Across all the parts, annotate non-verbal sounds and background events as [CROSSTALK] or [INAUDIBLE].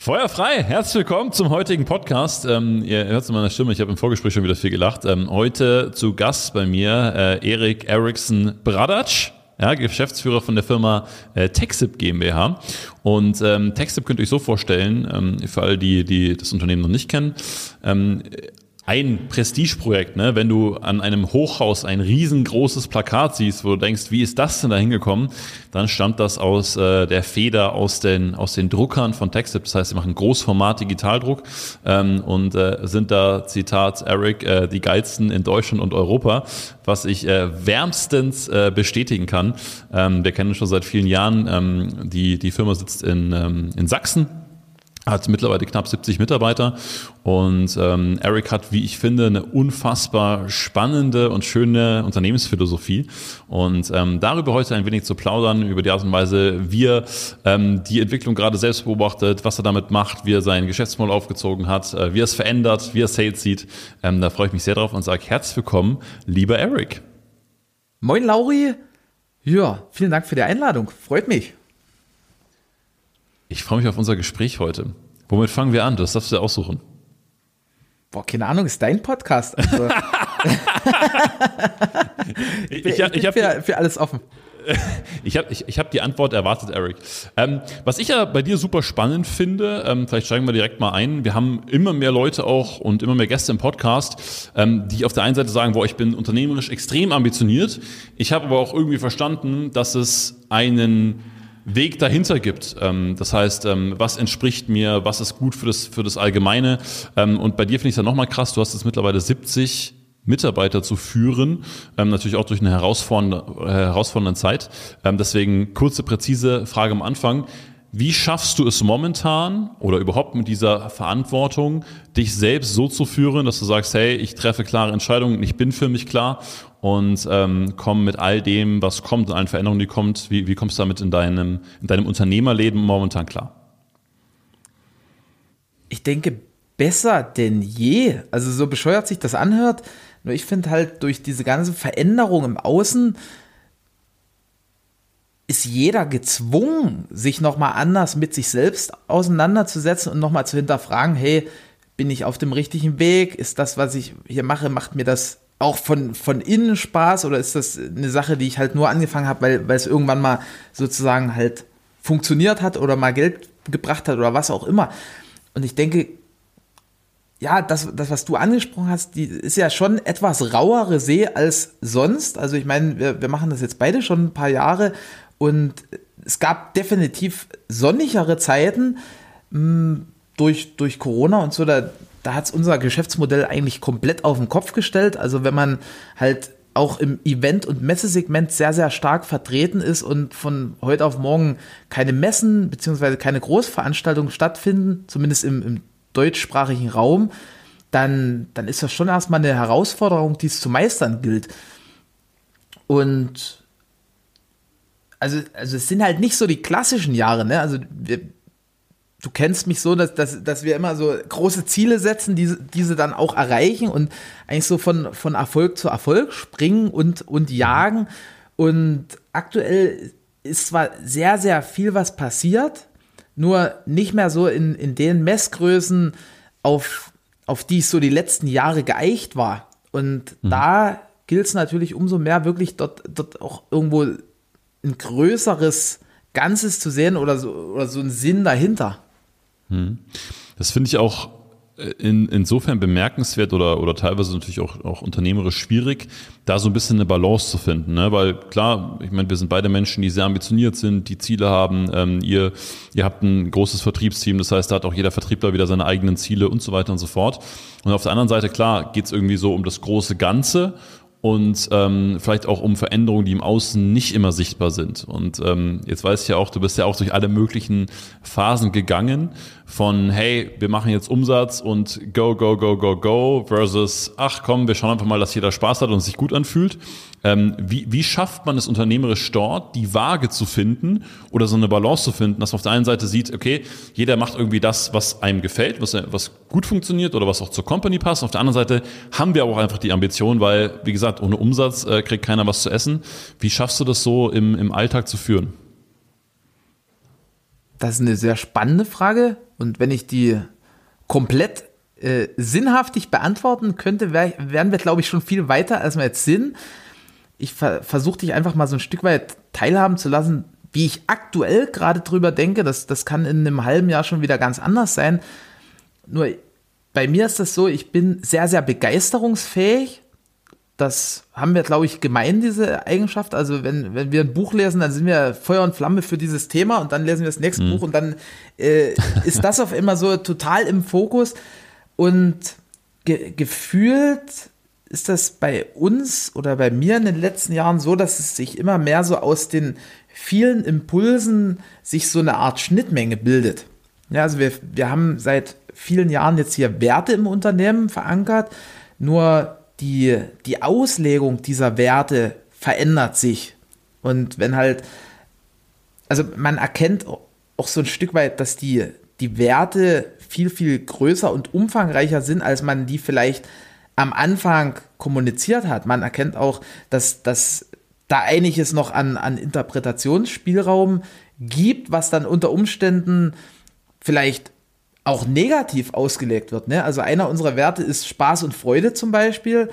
Feuer frei! Herzlich willkommen zum heutigen Podcast. Ähm, ihr hört es in meiner Stimme, ich habe im Vorgespräch schon wieder viel gelacht. Ähm, heute zu Gast bei mir äh, Erik Eriksson Bradac. Ja, Geschäftsführer von der Firma äh, Texip GmbH. Und ähm, Texip könnt ihr euch so vorstellen, ähm, für alle, die, die das Unternehmen noch nicht kennen, ähm, ein Prestigeprojekt, ne? wenn du an einem Hochhaus ein riesengroßes Plakat siehst, wo du denkst, wie ist das denn da hingekommen, dann stammt das aus äh, der Feder aus den, aus den Druckern von Textip. Das heißt, sie machen Großformat Digitaldruck ähm, und äh, sind da, Zitat Eric, äh, die geilsten in Deutschland und Europa, was ich äh, wärmstens äh, bestätigen kann. Ähm, wir kennen schon seit vielen Jahren, ähm, die, die Firma sitzt in, ähm, in Sachsen hat mittlerweile knapp 70 Mitarbeiter und ähm, Eric hat, wie ich finde, eine unfassbar spannende und schöne Unternehmensphilosophie und ähm, darüber heute ein wenig zu plaudern, über die Art und Weise, wie er ähm, die Entwicklung gerade selbst beobachtet, was er damit macht, wie er sein Geschäftsmodell aufgezogen hat, äh, wie er es verändert, wie er Sales sieht. Ähm, da freue ich mich sehr drauf und sage herzlich willkommen, lieber Eric. Moin Lauri, ja, vielen Dank für die Einladung, freut mich. Ich freue mich auf unser Gespräch heute. Womit fangen wir an? Das darfst du aussuchen. Boah, keine Ahnung, ist dein Podcast. Also [LAUGHS] [LAUGHS] ich, bin, ich, ich, ich bin für, für, alles offen. [LAUGHS] Ich habe ich, ich hab die Antwort erwartet, Eric. Ähm, was ich ja bei dir super spannend finde, ähm, vielleicht steigen wir direkt mal ein. Wir haben immer mehr Leute auch und immer mehr Gäste im Podcast, ähm, die auf der einen Seite sagen, boah, ich bin unternehmerisch extrem ambitioniert. Ich habe aber auch irgendwie verstanden, dass es einen Weg dahinter gibt. Ähm, das heißt, ähm, was entspricht mir, was ist gut für das, für das Allgemeine. Ähm, und bei dir finde ich es ja nochmal krass, du hast jetzt mittlerweile 70 Mitarbeiter zu führen, natürlich auch durch eine herausfordernde, äh, herausfordernde Zeit. deswegen kurze, präzise Frage am Anfang. Wie schaffst du es momentan oder überhaupt mit dieser Verantwortung, dich selbst so zu führen, dass du sagst, hey, ich treffe klare Entscheidungen, ich bin für mich klar und ähm, komme mit all dem, was kommt, in allen Veränderungen, die kommt, wie, wie kommst du damit in deinem, in deinem Unternehmerleben momentan klar? Ich denke, besser denn je. Also so bescheuert sich das anhört, nur ich finde halt durch diese ganze Veränderung im Außen, ist jeder gezwungen, sich nochmal anders mit sich selbst auseinanderzusetzen und nochmal zu hinterfragen, hey, bin ich auf dem richtigen Weg? Ist das, was ich hier mache, macht mir das auch von, von innen Spaß oder ist das eine Sache, die ich halt nur angefangen habe, weil, es irgendwann mal sozusagen halt funktioniert hat oder mal Geld gebracht hat oder was auch immer? Und ich denke, ja, das, das, was du angesprochen hast, die ist ja schon etwas rauere See als sonst. Also ich meine, wir, wir machen das jetzt beide schon ein paar Jahre und es gab definitiv sonnigere Zeiten mh, hm, durch, durch Corona und so. Da, da hat es unser Geschäftsmodell eigentlich komplett auf den Kopf gestellt. Also wenn man halt auch im Event- und Messesegment sehr, sehr stark vertreten ist und von heute auf morgen keine Messen bzw. keine Großveranstaltungen stattfinden, zumindest im, im deutschsprachigen Raum, dann, dann ist das schon erstmal eine Herausforderung, die es zu meistern gilt. Und also, also es sind halt nicht so die klassischen Jahre, ne? Also wir, du kennst mich so, dass, dass, dass wir immer so große Ziele setzen, diese, diese dann auch erreichen und eigentlich so von, von Erfolg zu Erfolg springen und, und jagen. Und aktuell ist zwar sehr, sehr viel was passiert, nur nicht mehr so in, in den Messgrößen, auf, auf die es so die letzten Jahre geeicht war. Und mhm. da gilt es natürlich umso mehr, wirklich dort, dort auch irgendwo ein größeres Ganzes zu sehen oder so, oder so ein Sinn dahinter. Hm. Das finde ich auch äh, in, insofern bemerkenswert oder, oder teilweise natürlich auch, auch unternehmerisch schwierig, da so ein bisschen eine Balance zu finden. Ne? Weil klar, ich meine, wir sind beide Menschen, die sehr ambitioniert sind, die Ziele haben. Ähm, ihr, ihr habt ein großes Vertriebsteam, das heißt, da hat auch jeder Vertriebler wieder seine eigenen Ziele und so weiter und so fort. Und auf der anderen Seite, klar, geht es irgendwie so um das große Ganze und ähm, vielleicht auch um Veränderungen, die im Außen nicht immer sichtbar sind. Und ähm, jetzt weiß ich ja auch, du bist ja auch durch alle möglichen Phasen gegangen von hey, wir machen jetzt Umsatz und go, go, go, go, go versus ach komm, wir schauen einfach mal, dass jeder Spaß hat und sich gut anfühlt. Ähm, wie, wie schafft man es unternehmerisch dort, die Waage zu finden oder so eine Balance zu finden, dass man auf der einen Seite sieht, okay, jeder macht irgendwie das, was einem gefällt, was, was gut funktioniert oder was auch zur Company passt. Auf der anderen Seite haben wir auch einfach die Ambition, weil, wie gesagt, ohne Umsatz äh, kriegt keiner was zu essen. Wie schaffst du das so im, im Alltag zu führen? Das ist eine sehr spannende Frage. Und wenn ich die komplett äh, sinnhaftig beantworten könnte, wär, wären wir, glaube ich, schon viel weiter, als wir jetzt sind. Ich ver versuche dich einfach mal so ein Stück weit teilhaben zu lassen, wie ich aktuell gerade drüber denke. Das, das kann in einem halben Jahr schon wieder ganz anders sein. Nur bei mir ist das so, ich bin sehr, sehr begeisterungsfähig. Das haben wir, glaube ich, gemein, diese Eigenschaft. Also wenn, wenn wir ein Buch lesen, dann sind wir Feuer und Flamme für dieses Thema und dann lesen wir das nächste mhm. Buch und dann äh, ist das auf immer so total im Fokus. Und ge gefühlt ist das bei uns oder bei mir in den letzten Jahren so, dass es sich immer mehr so aus den vielen Impulsen sich so eine Art Schnittmenge bildet. Ja, also wir, wir haben seit vielen Jahren jetzt hier Werte im Unternehmen verankert, nur die, die Auslegung dieser Werte verändert sich. Und wenn halt, also man erkennt auch so ein Stück weit, dass die, die Werte viel, viel größer und umfangreicher sind, als man die vielleicht am Anfang kommuniziert hat. Man erkennt auch, dass, dass da einiges noch an, an Interpretationsspielraum gibt, was dann unter Umständen vielleicht auch negativ ausgelegt wird. Ne? Also einer unserer Werte ist Spaß und Freude zum Beispiel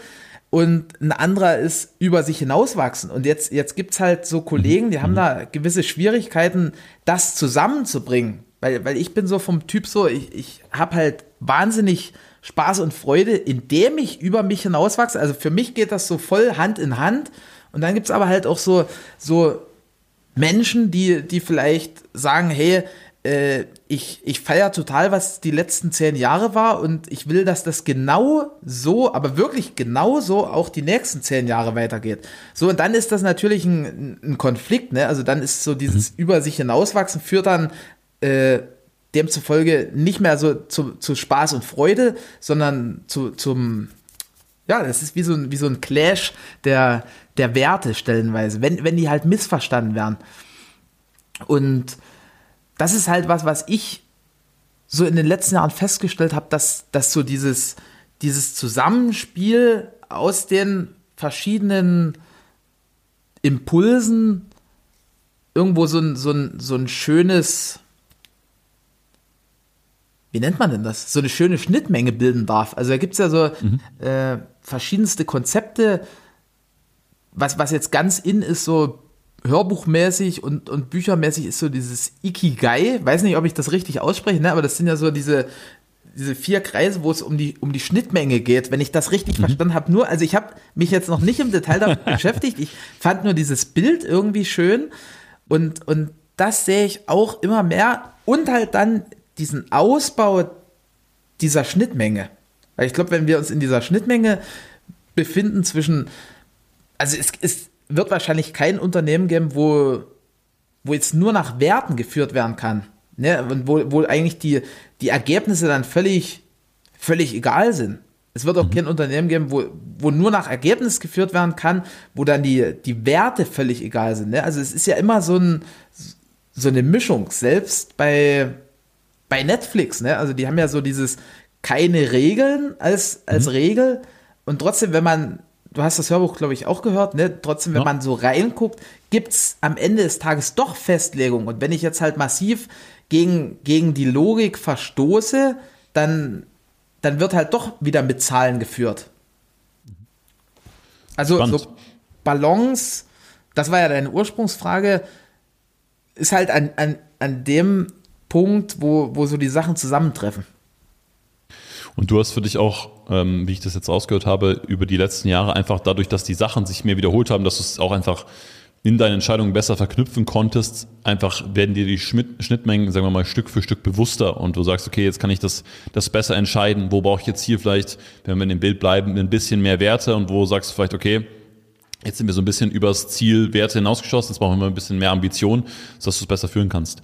und ein anderer ist über sich hinauswachsen. Und jetzt, jetzt gibt es halt so Kollegen, die haben mhm. da gewisse Schwierigkeiten, das zusammenzubringen. Weil, weil ich bin so vom Typ so, ich, ich habe halt wahnsinnig Spaß und Freude, indem ich über mich hinauswachse. Also für mich geht das so voll Hand in Hand. Und dann gibt es aber halt auch so, so Menschen, die, die vielleicht sagen, hey, äh, ich, ich feiere total, was die letzten zehn Jahre war und ich will, dass das genau so, aber wirklich genau so auch die nächsten zehn Jahre weitergeht. So, und dann ist das natürlich ein, ein Konflikt, ne? Also dann ist so dieses mhm. über sich hinauswachsen, führt dann äh, demzufolge nicht mehr so zu, zu Spaß und Freude, sondern zu, zum, ja, das ist wie so ein, wie so ein Clash der, der Werte stellenweise, wenn, wenn die halt missverstanden werden. Und das ist halt was, was ich so in den letzten Jahren festgestellt habe, dass, dass so dieses, dieses Zusammenspiel aus den verschiedenen Impulsen irgendwo so ein, so ein, so ein schönes, wie nennt man denn das? So eine schöne Schnittmenge bilden darf. Also da gibt es ja so mhm. äh, verschiedenste Konzepte. Was, was jetzt ganz in ist, so hörbuchmäßig und, und büchermäßig ist so dieses Ikigai. Weiß nicht, ob ich das richtig ausspreche, ne? aber das sind ja so diese, diese vier Kreise, wo es um die, um die Schnittmenge geht, wenn ich das richtig mhm. verstanden habe. Nur, also ich habe mich jetzt noch nicht im Detail damit [LAUGHS] beschäftigt. Ich fand nur dieses Bild irgendwie schön und, und das sehe ich auch immer mehr und halt dann diesen Ausbau dieser Schnittmenge. Weil ich glaube, wenn wir uns in dieser Schnittmenge befinden zwischen, also es, es wird wahrscheinlich kein Unternehmen geben, wo, wo jetzt nur nach Werten geführt werden kann. Ne? Und wo, wo eigentlich die, die Ergebnisse dann völlig, völlig egal sind. Es wird auch mhm. kein Unternehmen geben, wo, wo nur nach Ergebnis geführt werden kann, wo dann die, die Werte völlig egal sind. Ne? Also es ist ja immer so, ein, so eine Mischung. Selbst bei, bei Netflix, ne? Also die haben ja so dieses keine Regeln als, als mhm. Regel. Und trotzdem, wenn man, du hast das Hörbuch, glaube ich, auch gehört, ne? Trotzdem, wenn ja. man so reinguckt, gibt es am Ende des Tages doch Festlegungen. Und wenn ich jetzt halt massiv gegen, gegen die Logik verstoße, dann, dann wird halt doch wieder mit Zahlen geführt. Also so Balance, das war ja deine Ursprungsfrage, ist halt an, an, an dem Punkt, wo, wo so die Sachen zusammentreffen. Und du hast für dich auch, ähm, wie ich das jetzt rausgehört habe, über die letzten Jahre einfach dadurch, dass die Sachen sich mehr wiederholt haben, dass du es auch einfach in deinen Entscheidungen besser verknüpfen konntest, einfach werden dir die Schnittmengen, sagen wir mal, Stück für Stück bewusster und du sagst, okay, jetzt kann ich das, das besser entscheiden, wo brauche ich jetzt hier vielleicht, wenn wir in dem Bild bleiben, ein bisschen mehr Werte und wo sagst du vielleicht, okay, Jetzt sind wir so ein bisschen übers Ziel Werte hinausgeschossen. Jetzt brauchen wir ein bisschen mehr Ambition, sodass du es besser führen kannst.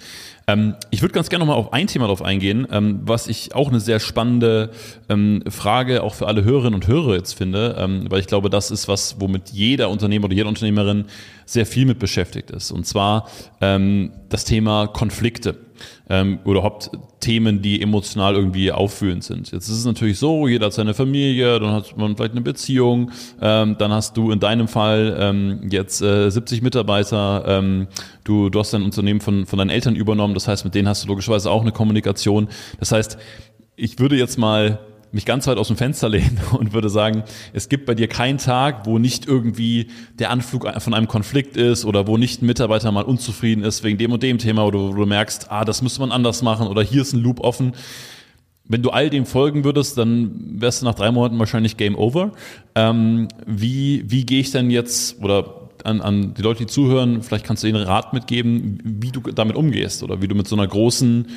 Ähm, ich würde ganz gerne nochmal auf ein Thema drauf eingehen, ähm, was ich auch eine sehr spannende ähm, Frage auch für alle Hörerinnen und Hörer jetzt finde, ähm, weil ich glaube, das ist was, womit jeder Unternehmer oder jede Unternehmerin sehr viel mit beschäftigt ist. Und zwar ähm, das Thema Konflikte. Ähm, oder Hauptthemen, die emotional irgendwie auffühlend sind. Jetzt ist es natürlich so, jeder hat seine Familie, dann hat man vielleicht eine Beziehung, ähm, dann hast du in deinem Fall ähm, jetzt äh, 70 Mitarbeiter, ähm, du, du hast dein Unternehmen von, von deinen Eltern übernommen, das heißt, mit denen hast du logischerweise auch eine Kommunikation. Das heißt, ich würde jetzt mal mich ganz weit aus dem Fenster lehnen [LAUGHS] und würde sagen, es gibt bei dir keinen Tag, wo nicht irgendwie der Anflug von einem Konflikt ist oder wo nicht ein Mitarbeiter mal unzufrieden ist wegen dem und dem Thema oder wo du merkst, ah, das müsste man anders machen oder hier ist ein Loop offen. Wenn du all dem folgen würdest, dann wärst du nach drei Monaten wahrscheinlich Game Over. Ähm, wie, wie gehe ich denn jetzt oder an, an die Leute, die zuhören, vielleicht kannst du ihnen Rat mitgeben, wie du damit umgehst oder wie du mit so einer großen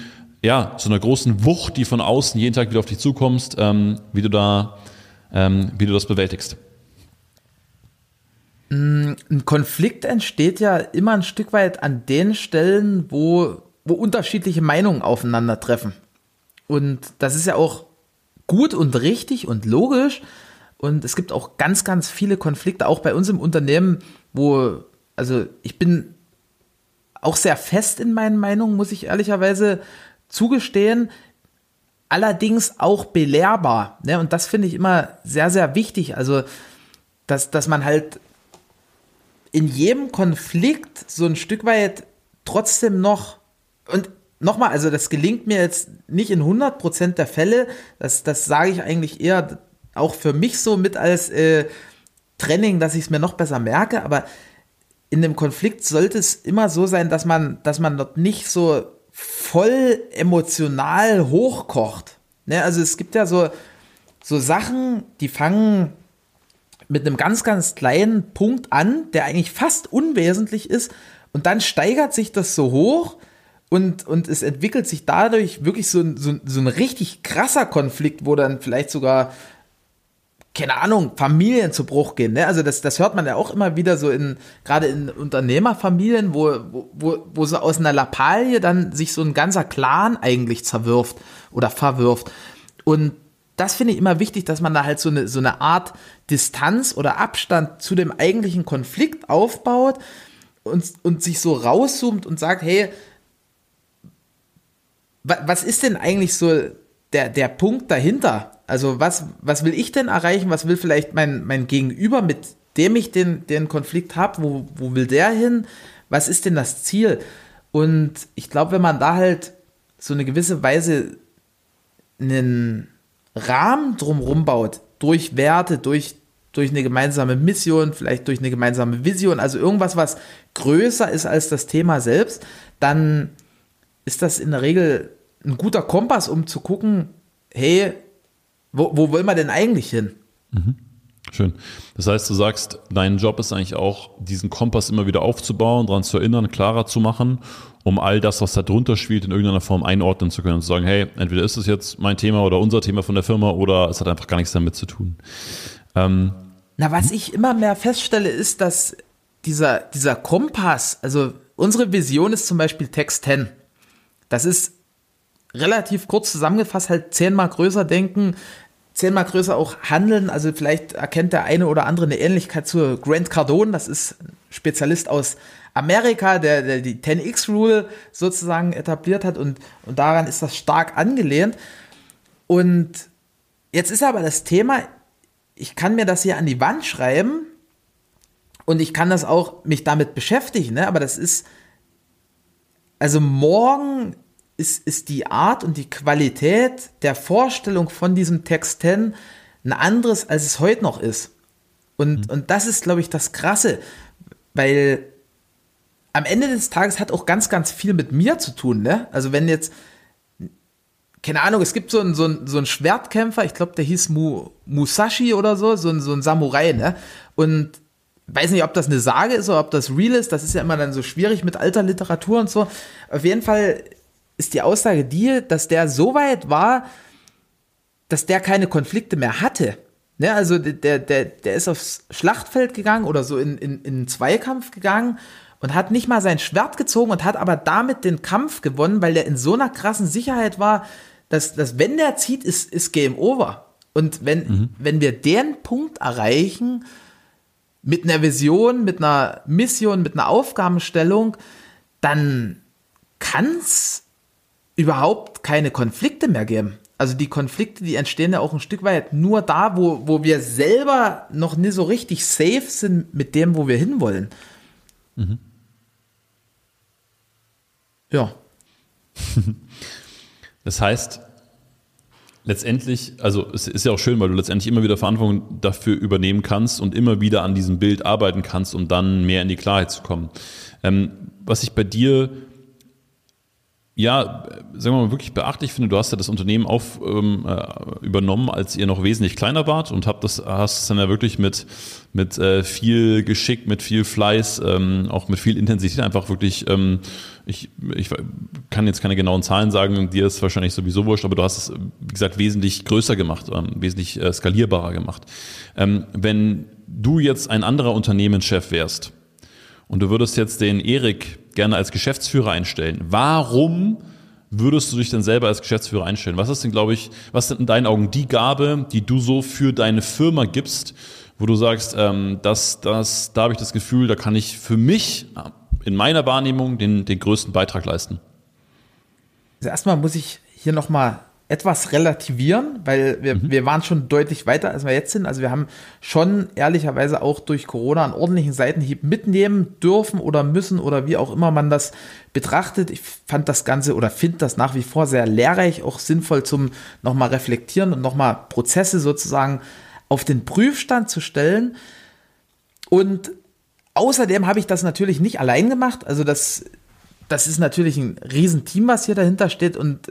ja, so einer großen Wucht, die von außen jeden Tag wieder auf dich zukommst, ähm, wie du da, ähm, wie du das bewältigst. Mm, ein Konflikt entsteht ja immer ein Stück weit an den Stellen, wo, wo unterschiedliche Meinungen aufeinandertreffen. Und das ist ja auch gut und richtig und logisch. Und es gibt auch ganz, ganz viele Konflikte, auch bei uns im Unternehmen, wo, also ich bin auch sehr fest in meinen Meinungen, muss ich ehrlicherweise zugestehen, allerdings auch belehrbar. Ne? Und das finde ich immer sehr, sehr wichtig. Also, dass, dass man halt in jedem Konflikt so ein Stück weit trotzdem noch, und nochmal, also das gelingt mir jetzt nicht in 100% der Fälle, das, das sage ich eigentlich eher auch für mich so mit als äh, Training, dass ich es mir noch besser merke, aber in dem Konflikt sollte es immer so sein, dass man, dass man dort nicht so voll emotional hochkocht. Ne, also es gibt ja so, so Sachen, die fangen mit einem ganz, ganz kleinen Punkt an, der eigentlich fast unwesentlich ist. Und dann steigert sich das so hoch und, und es entwickelt sich dadurch wirklich so ein, so, so ein richtig krasser Konflikt, wo dann vielleicht sogar keine Ahnung, Familien zu Bruch gehen. Ne? Also das, das hört man ja auch immer wieder so in, gerade in Unternehmerfamilien, wo, wo, wo so aus einer Lappalie dann sich so ein ganzer Clan eigentlich zerwirft oder verwirft. Und das finde ich immer wichtig, dass man da halt so eine, so eine Art Distanz oder Abstand zu dem eigentlichen Konflikt aufbaut und, und sich so rauszoomt und sagt, hey, was ist denn eigentlich so der, der Punkt dahinter? Also was, was will ich denn erreichen? Was will vielleicht mein, mein Gegenüber, mit dem ich den, den Konflikt habe? Wo, wo will der hin? Was ist denn das Ziel? Und ich glaube, wenn man da halt so eine gewisse Weise einen Rahmen drumherum baut, durch Werte, durch, durch eine gemeinsame Mission, vielleicht durch eine gemeinsame Vision, also irgendwas, was größer ist als das Thema selbst, dann ist das in der Regel ein guter Kompass, um zu gucken, hey, wo, wo will man denn eigentlich hin? Mhm. Schön. Das heißt, du sagst, dein Job ist eigentlich auch, diesen Kompass immer wieder aufzubauen, daran zu erinnern, klarer zu machen, um all das, was da drunter spielt, in irgendeiner Form einordnen zu können und zu sagen, hey, entweder ist es jetzt mein Thema oder unser Thema von der Firma oder es hat einfach gar nichts damit zu tun. Ähm, Na, was ich immer mehr feststelle, ist, dass dieser, dieser Kompass, also unsere Vision ist zum Beispiel Text 10. Das ist relativ kurz zusammengefasst, halt zehnmal größer denken, zehnmal größer auch handeln. Also vielleicht erkennt der eine oder andere eine Ähnlichkeit zu Grant Cardone. Das ist ein Spezialist aus Amerika, der, der die 10x-Rule sozusagen etabliert hat und, und daran ist das stark angelehnt. Und jetzt ist aber das Thema, ich kann mir das hier an die Wand schreiben und ich kann das auch mich damit beschäftigen, ne? aber das ist, also morgen ist, ist die Art und die Qualität der Vorstellung von diesem Text 10 ein anderes, als es heute noch ist. Und, mhm. und das ist, glaube ich, das Krasse, weil am Ende des Tages hat auch ganz, ganz viel mit mir zu tun. Ne? Also wenn jetzt, keine Ahnung, es gibt so einen, so einen, so einen Schwertkämpfer, ich glaube, der hieß Mu, Musashi oder so, so ein, so ein Samurai, ne? Und weiß nicht, ob das eine Sage ist oder ob das real ist, das ist ja immer dann so schwierig mit alter Literatur und so. Auf jeden Fall ist die Aussage die, dass der so weit war, dass der keine Konflikte mehr hatte. Ne, also der, der, der ist aufs Schlachtfeld gegangen oder so in, in, in Zweikampf gegangen und hat nicht mal sein Schwert gezogen und hat aber damit den Kampf gewonnen, weil der in so einer krassen Sicherheit war, dass, dass wenn der zieht, ist, ist Game Over. Und wenn, mhm. wenn wir den Punkt erreichen, mit einer Vision, mit einer Mission, mit einer Aufgabenstellung, dann kann es überhaupt keine Konflikte mehr geben. Also die Konflikte, die entstehen ja auch ein Stück weit nur da, wo, wo wir selber noch nicht so richtig safe sind mit dem, wo wir hinwollen. Mhm. Ja. [LAUGHS] Das heißt, letztendlich, also es ist ja auch schön, weil du letztendlich immer wieder Verantwortung dafür übernehmen kannst und immer wieder an diesem Bild arbeiten kannst, um dann mehr in die Klarheit zu kommen. Ähm, was ich bei dir ja, sagen wir mal, wirklich beachtlich finde, du hast ja das Unternehmen auf, ähm, äh, übernommen, als ihr noch wesentlich kleiner wart und habt das, hast es dann ja wirklich mit, mit äh, viel Geschick, mit viel Fleiß, ähm, auch mit viel Intensität einfach wirklich, ähm, ich, ich kann jetzt keine genauen Zahlen sagen, dir ist wahrscheinlich sowieso wurscht, aber du hast es, wie gesagt, wesentlich größer gemacht, ähm, wesentlich äh, skalierbarer gemacht. Ähm, wenn du jetzt ein anderer Unternehmenschef wärst und du würdest jetzt den Erik gerne als Geschäftsführer einstellen. Warum würdest du dich denn selber als Geschäftsführer einstellen? Was ist denn, glaube ich, was sind in deinen Augen die Gabe, die du so für deine Firma gibst, wo du sagst, ähm, das, das, da habe ich das Gefühl, da kann ich für mich äh, in meiner Wahrnehmung den, den größten Beitrag leisten? Also erstmal muss ich hier nochmal etwas relativieren, weil wir, mhm. wir waren schon deutlich weiter, als wir jetzt sind. Also wir haben schon ehrlicherweise auch durch Corona einen ordentlichen Seitenhieb mitnehmen dürfen oder müssen oder wie auch immer man das betrachtet. Ich fand das Ganze oder finde das nach wie vor sehr lehrreich, auch sinnvoll zum nochmal reflektieren und nochmal Prozesse sozusagen auf den Prüfstand zu stellen. Und außerdem habe ich das natürlich nicht allein gemacht. Also das, das ist natürlich ein Riesenteam, was hier dahinter steht und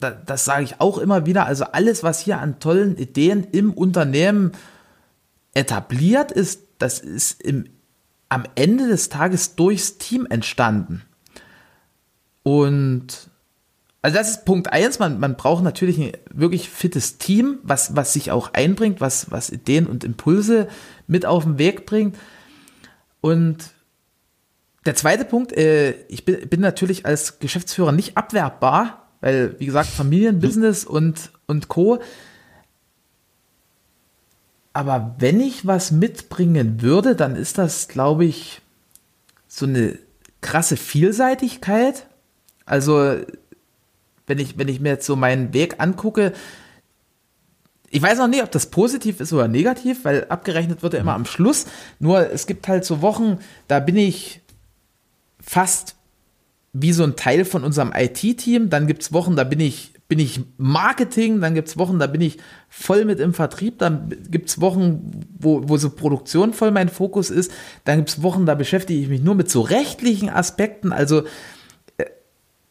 das, das sage ich auch immer wieder, also alles, was hier an tollen Ideen im Unternehmen etabliert ist, das ist im, am Ende des Tages durchs Team entstanden. Und also das ist Punkt eins. Man, man braucht natürlich ein wirklich fittes Team, was, was sich auch einbringt, was, was Ideen und Impulse mit auf den Weg bringt. Und der zweite Punkt, äh, ich bin, bin natürlich als Geschäftsführer nicht abwerbbar. Weil, wie gesagt, Familienbusiness und, und Co. Aber wenn ich was mitbringen würde, dann ist das, glaube ich, so eine krasse Vielseitigkeit. Also, wenn ich, wenn ich mir jetzt so meinen Weg angucke, ich weiß noch nicht, ob das positiv ist oder negativ, weil abgerechnet wird ja immer am Schluss. Nur es gibt halt so Wochen, da bin ich fast wie so ein Teil von unserem IT-Team. Dann gibt es Wochen, da bin ich, bin ich Marketing, dann gibt es Wochen, da bin ich voll mit im Vertrieb, dann gibt es Wochen, wo, wo so Produktion voll mein Fokus ist, dann gibt es Wochen, da beschäftige ich mich nur mit so rechtlichen Aspekten. Also äh,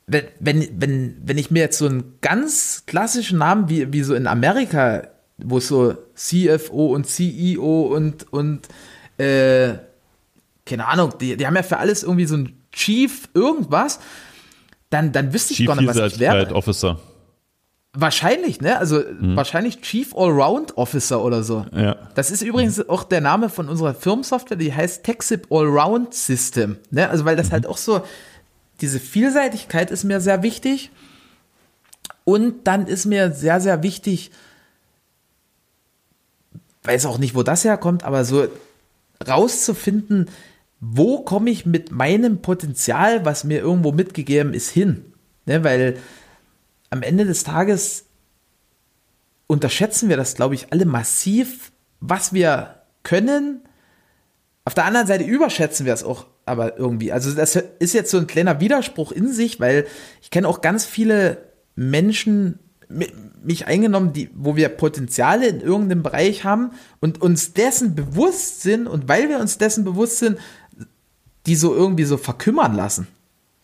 wenn, wenn, wenn, wenn ich mir jetzt so einen ganz klassischen Namen wie, wie so in Amerika, wo es so CFO und CEO und, und äh, keine Ahnung, die, die haben ja für alles irgendwie so ein Chief irgendwas, dann, dann wüsste ich Chief gar nicht, was ich wäre. Officer. Wahrscheinlich, ne? Also mhm. wahrscheinlich Chief Allround Officer oder so. Ja. Das ist übrigens auch der Name von unserer Firmensoftware, die heißt TechSip Allround System. Ne? Also weil das mhm. halt auch so, diese Vielseitigkeit ist mir sehr wichtig. Und dann ist mir sehr, sehr wichtig, weiß auch nicht, wo das herkommt, aber so rauszufinden, wo komme ich mit meinem Potenzial, was mir irgendwo mitgegeben ist, hin? Ne, weil am Ende des Tages unterschätzen wir das, glaube ich, alle massiv, was wir können. Auf der anderen Seite überschätzen wir es auch aber irgendwie. Also das ist jetzt so ein kleiner Widerspruch in sich, weil ich kenne auch ganz viele Menschen, mich eingenommen, die, wo wir Potenziale in irgendeinem Bereich haben und uns dessen bewusst sind und weil wir uns dessen bewusst sind, die so irgendwie so verkümmern lassen.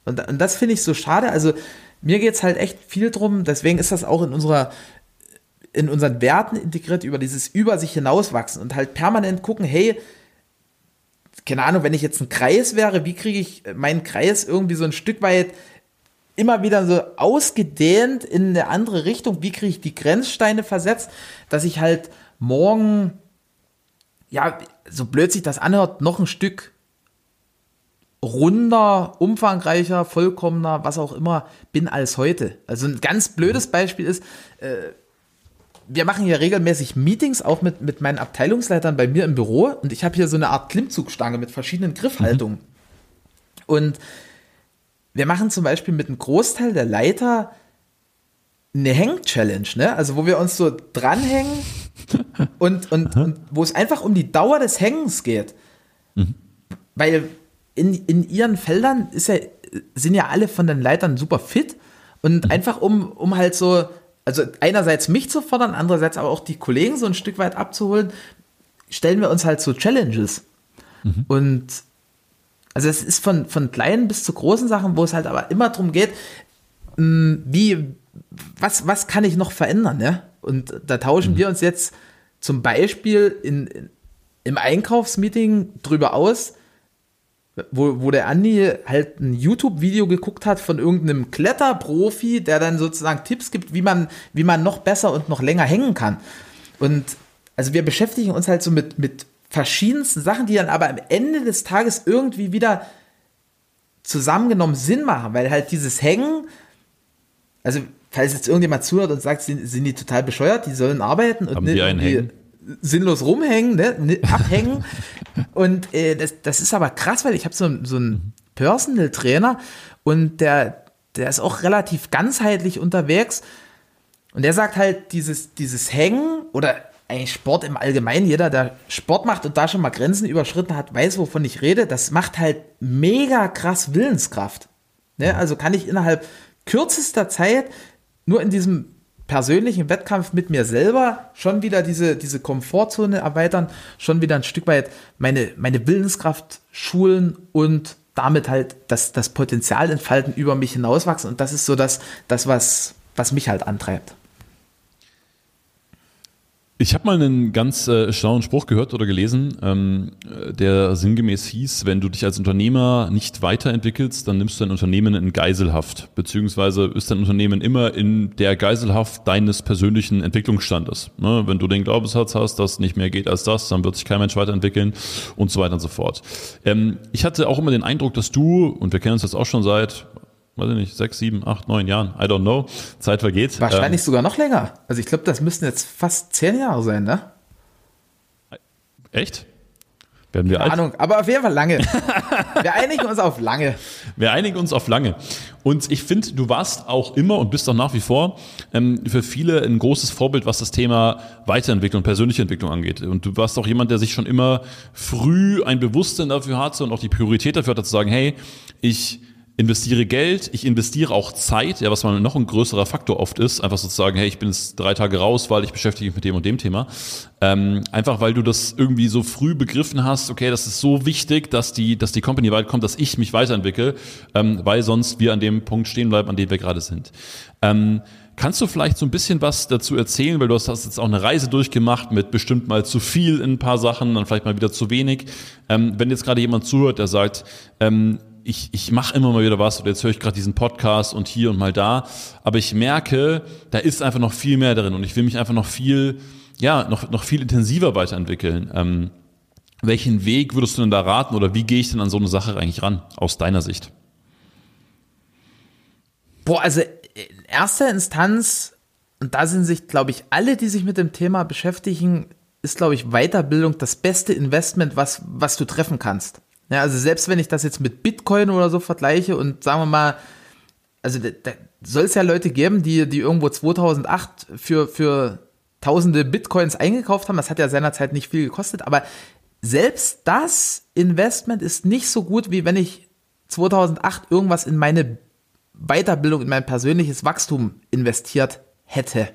Und, und das finde ich so schade. Also mir geht es halt echt viel drum, deswegen ist das auch in unserer in unseren Werten integriert über dieses über sich hinauswachsen und halt permanent gucken, hey, keine Ahnung, wenn ich jetzt ein Kreis wäre, wie kriege ich meinen Kreis irgendwie so ein Stück weit immer wieder so ausgedehnt in eine andere Richtung, wie kriege ich die Grenzsteine versetzt, dass ich halt morgen, ja, so blöd sich das anhört, noch ein Stück runder, umfangreicher, vollkommener, was auch immer bin als heute. Also ein ganz blödes Beispiel ist, äh, wir machen hier regelmäßig Meetings, auch mit, mit meinen Abteilungsleitern bei mir im Büro und ich habe hier so eine Art Klimmzugstange mit verschiedenen Griffhaltungen. Mhm. Und wir machen zum Beispiel mit einem Großteil der Leiter eine Hang-Challenge, ne? Also wo wir uns so dranhängen und, und, und wo es einfach um die Dauer des Hängens geht. Mhm. Weil in, in ihren Feldern ist ja, sind ja alle von den Leitern super fit und mhm. einfach um, um halt so, also einerseits mich zu fordern, andererseits aber auch die Kollegen so ein Stück weit abzuholen, stellen wir uns halt so Challenges. Mhm. Und also es ist von, von kleinen bis zu großen Sachen, wo es halt aber immer darum geht, hm, wie, was, was kann ich noch verändern, ne? Und da tauschen mhm. wir uns jetzt zum Beispiel in, in, im Einkaufsmeeting drüber aus, wo, wo der Andi halt ein YouTube-Video geguckt hat von irgendeinem Kletterprofi, der dann sozusagen Tipps gibt, wie man, wie man noch besser und noch länger hängen kann. Und also wir beschäftigen uns halt so mit, mit verschiedensten Sachen, die dann aber am Ende des Tages irgendwie wieder zusammengenommen Sinn machen, weil halt dieses Hängen, also falls jetzt irgendjemand zuhört und sagt, sind, sind die total bescheuert, die sollen arbeiten und Haben nicht irgendwie sinnlos rumhängen, ne? abhängen. und äh, das, das ist aber krass, weil ich habe so, so einen Personal Trainer und der, der ist auch relativ ganzheitlich unterwegs. Und der sagt halt, dieses, dieses Hängen oder eigentlich Sport im Allgemeinen, jeder, der Sport macht und da schon mal Grenzen überschritten hat, weiß, wovon ich rede. Das macht halt mega krass Willenskraft. Ne? Also kann ich innerhalb kürzester Zeit nur in diesem persönlichen Wettkampf mit mir selber schon wieder diese, diese Komfortzone erweitern, schon wieder ein Stück weit meine, meine Willenskraft schulen und damit halt das, das Potenzial entfalten, über mich hinauswachsen. Und das ist so das, das was, was mich halt antreibt. Ich habe mal einen ganz äh, schlauen Spruch gehört oder gelesen, ähm, der sinngemäß hieß, wenn du dich als Unternehmer nicht weiterentwickelst, dann nimmst du dein Unternehmen in Geiselhaft, beziehungsweise ist dein Unternehmen immer in der Geiselhaft deines persönlichen Entwicklungsstandes. Ne? Wenn du den Glaubenssatz hast, dass nicht mehr geht als das, dann wird sich kein Mensch weiterentwickeln und so weiter und so fort. Ähm, ich hatte auch immer den Eindruck, dass du, und wir kennen uns jetzt auch schon seit weiß ich nicht, sechs, sieben, acht, neun Jahren, I don't know. Zeit vergeht. Wahrscheinlich ähm, sogar noch länger. Also ich glaube, das müssten jetzt fast zehn Jahre sein, ne? Echt? Werden wir Keine alt? Ahnung, aber auf jeden Fall lange. [LAUGHS] wir einigen uns auf lange. Wir einigen uns auf lange. Und ich finde, du warst auch immer und bist auch nach wie vor ähm, für viele ein großes Vorbild, was das Thema Weiterentwicklung, persönliche Entwicklung angeht. Und du warst auch jemand, der sich schon immer früh ein Bewusstsein dafür hatte und auch die Priorität dafür hatte, zu sagen, hey, ich investiere Geld, ich investiere auch Zeit, ja, was mal noch ein größerer Faktor oft ist, einfach sozusagen, hey, ich bin jetzt drei Tage raus, weil ich beschäftige mich mit dem und dem Thema. Ähm, einfach weil du das irgendwie so früh begriffen hast, okay, das ist so wichtig, dass die, dass die Company weit kommt, dass ich mich weiterentwickle, ähm, weil sonst wir an dem Punkt stehen bleiben, an dem wir gerade sind. Ähm, Kannst du vielleicht so ein bisschen was dazu erzählen, weil du hast jetzt auch eine Reise durchgemacht mit bestimmt mal zu viel in ein paar Sachen, dann vielleicht mal wieder zu wenig. Ähm, wenn jetzt gerade jemand zuhört, der sagt, ähm, ich, ich mache immer mal wieder was oder jetzt höre ich gerade diesen Podcast und hier und mal da, aber ich merke, da ist einfach noch viel mehr drin und ich will mich einfach noch viel, ja, noch, noch viel intensiver weiterentwickeln. Ähm, welchen Weg würdest du denn da raten oder wie gehe ich denn an so eine Sache eigentlich ran, aus deiner Sicht? Boah, also in erster Instanz, und da sind sich, glaube ich, alle, die sich mit dem Thema beschäftigen, ist, glaube ich, Weiterbildung das beste Investment, was, was du treffen kannst. Ja, also selbst wenn ich das jetzt mit Bitcoin oder so vergleiche und sagen wir mal, also da, da soll es ja Leute geben, die, die irgendwo 2008 für, für tausende Bitcoins eingekauft haben. Das hat ja seinerzeit nicht viel gekostet, aber selbst das Investment ist nicht so gut, wie wenn ich 2008 irgendwas in meine Weiterbildung, in mein persönliches Wachstum investiert hätte.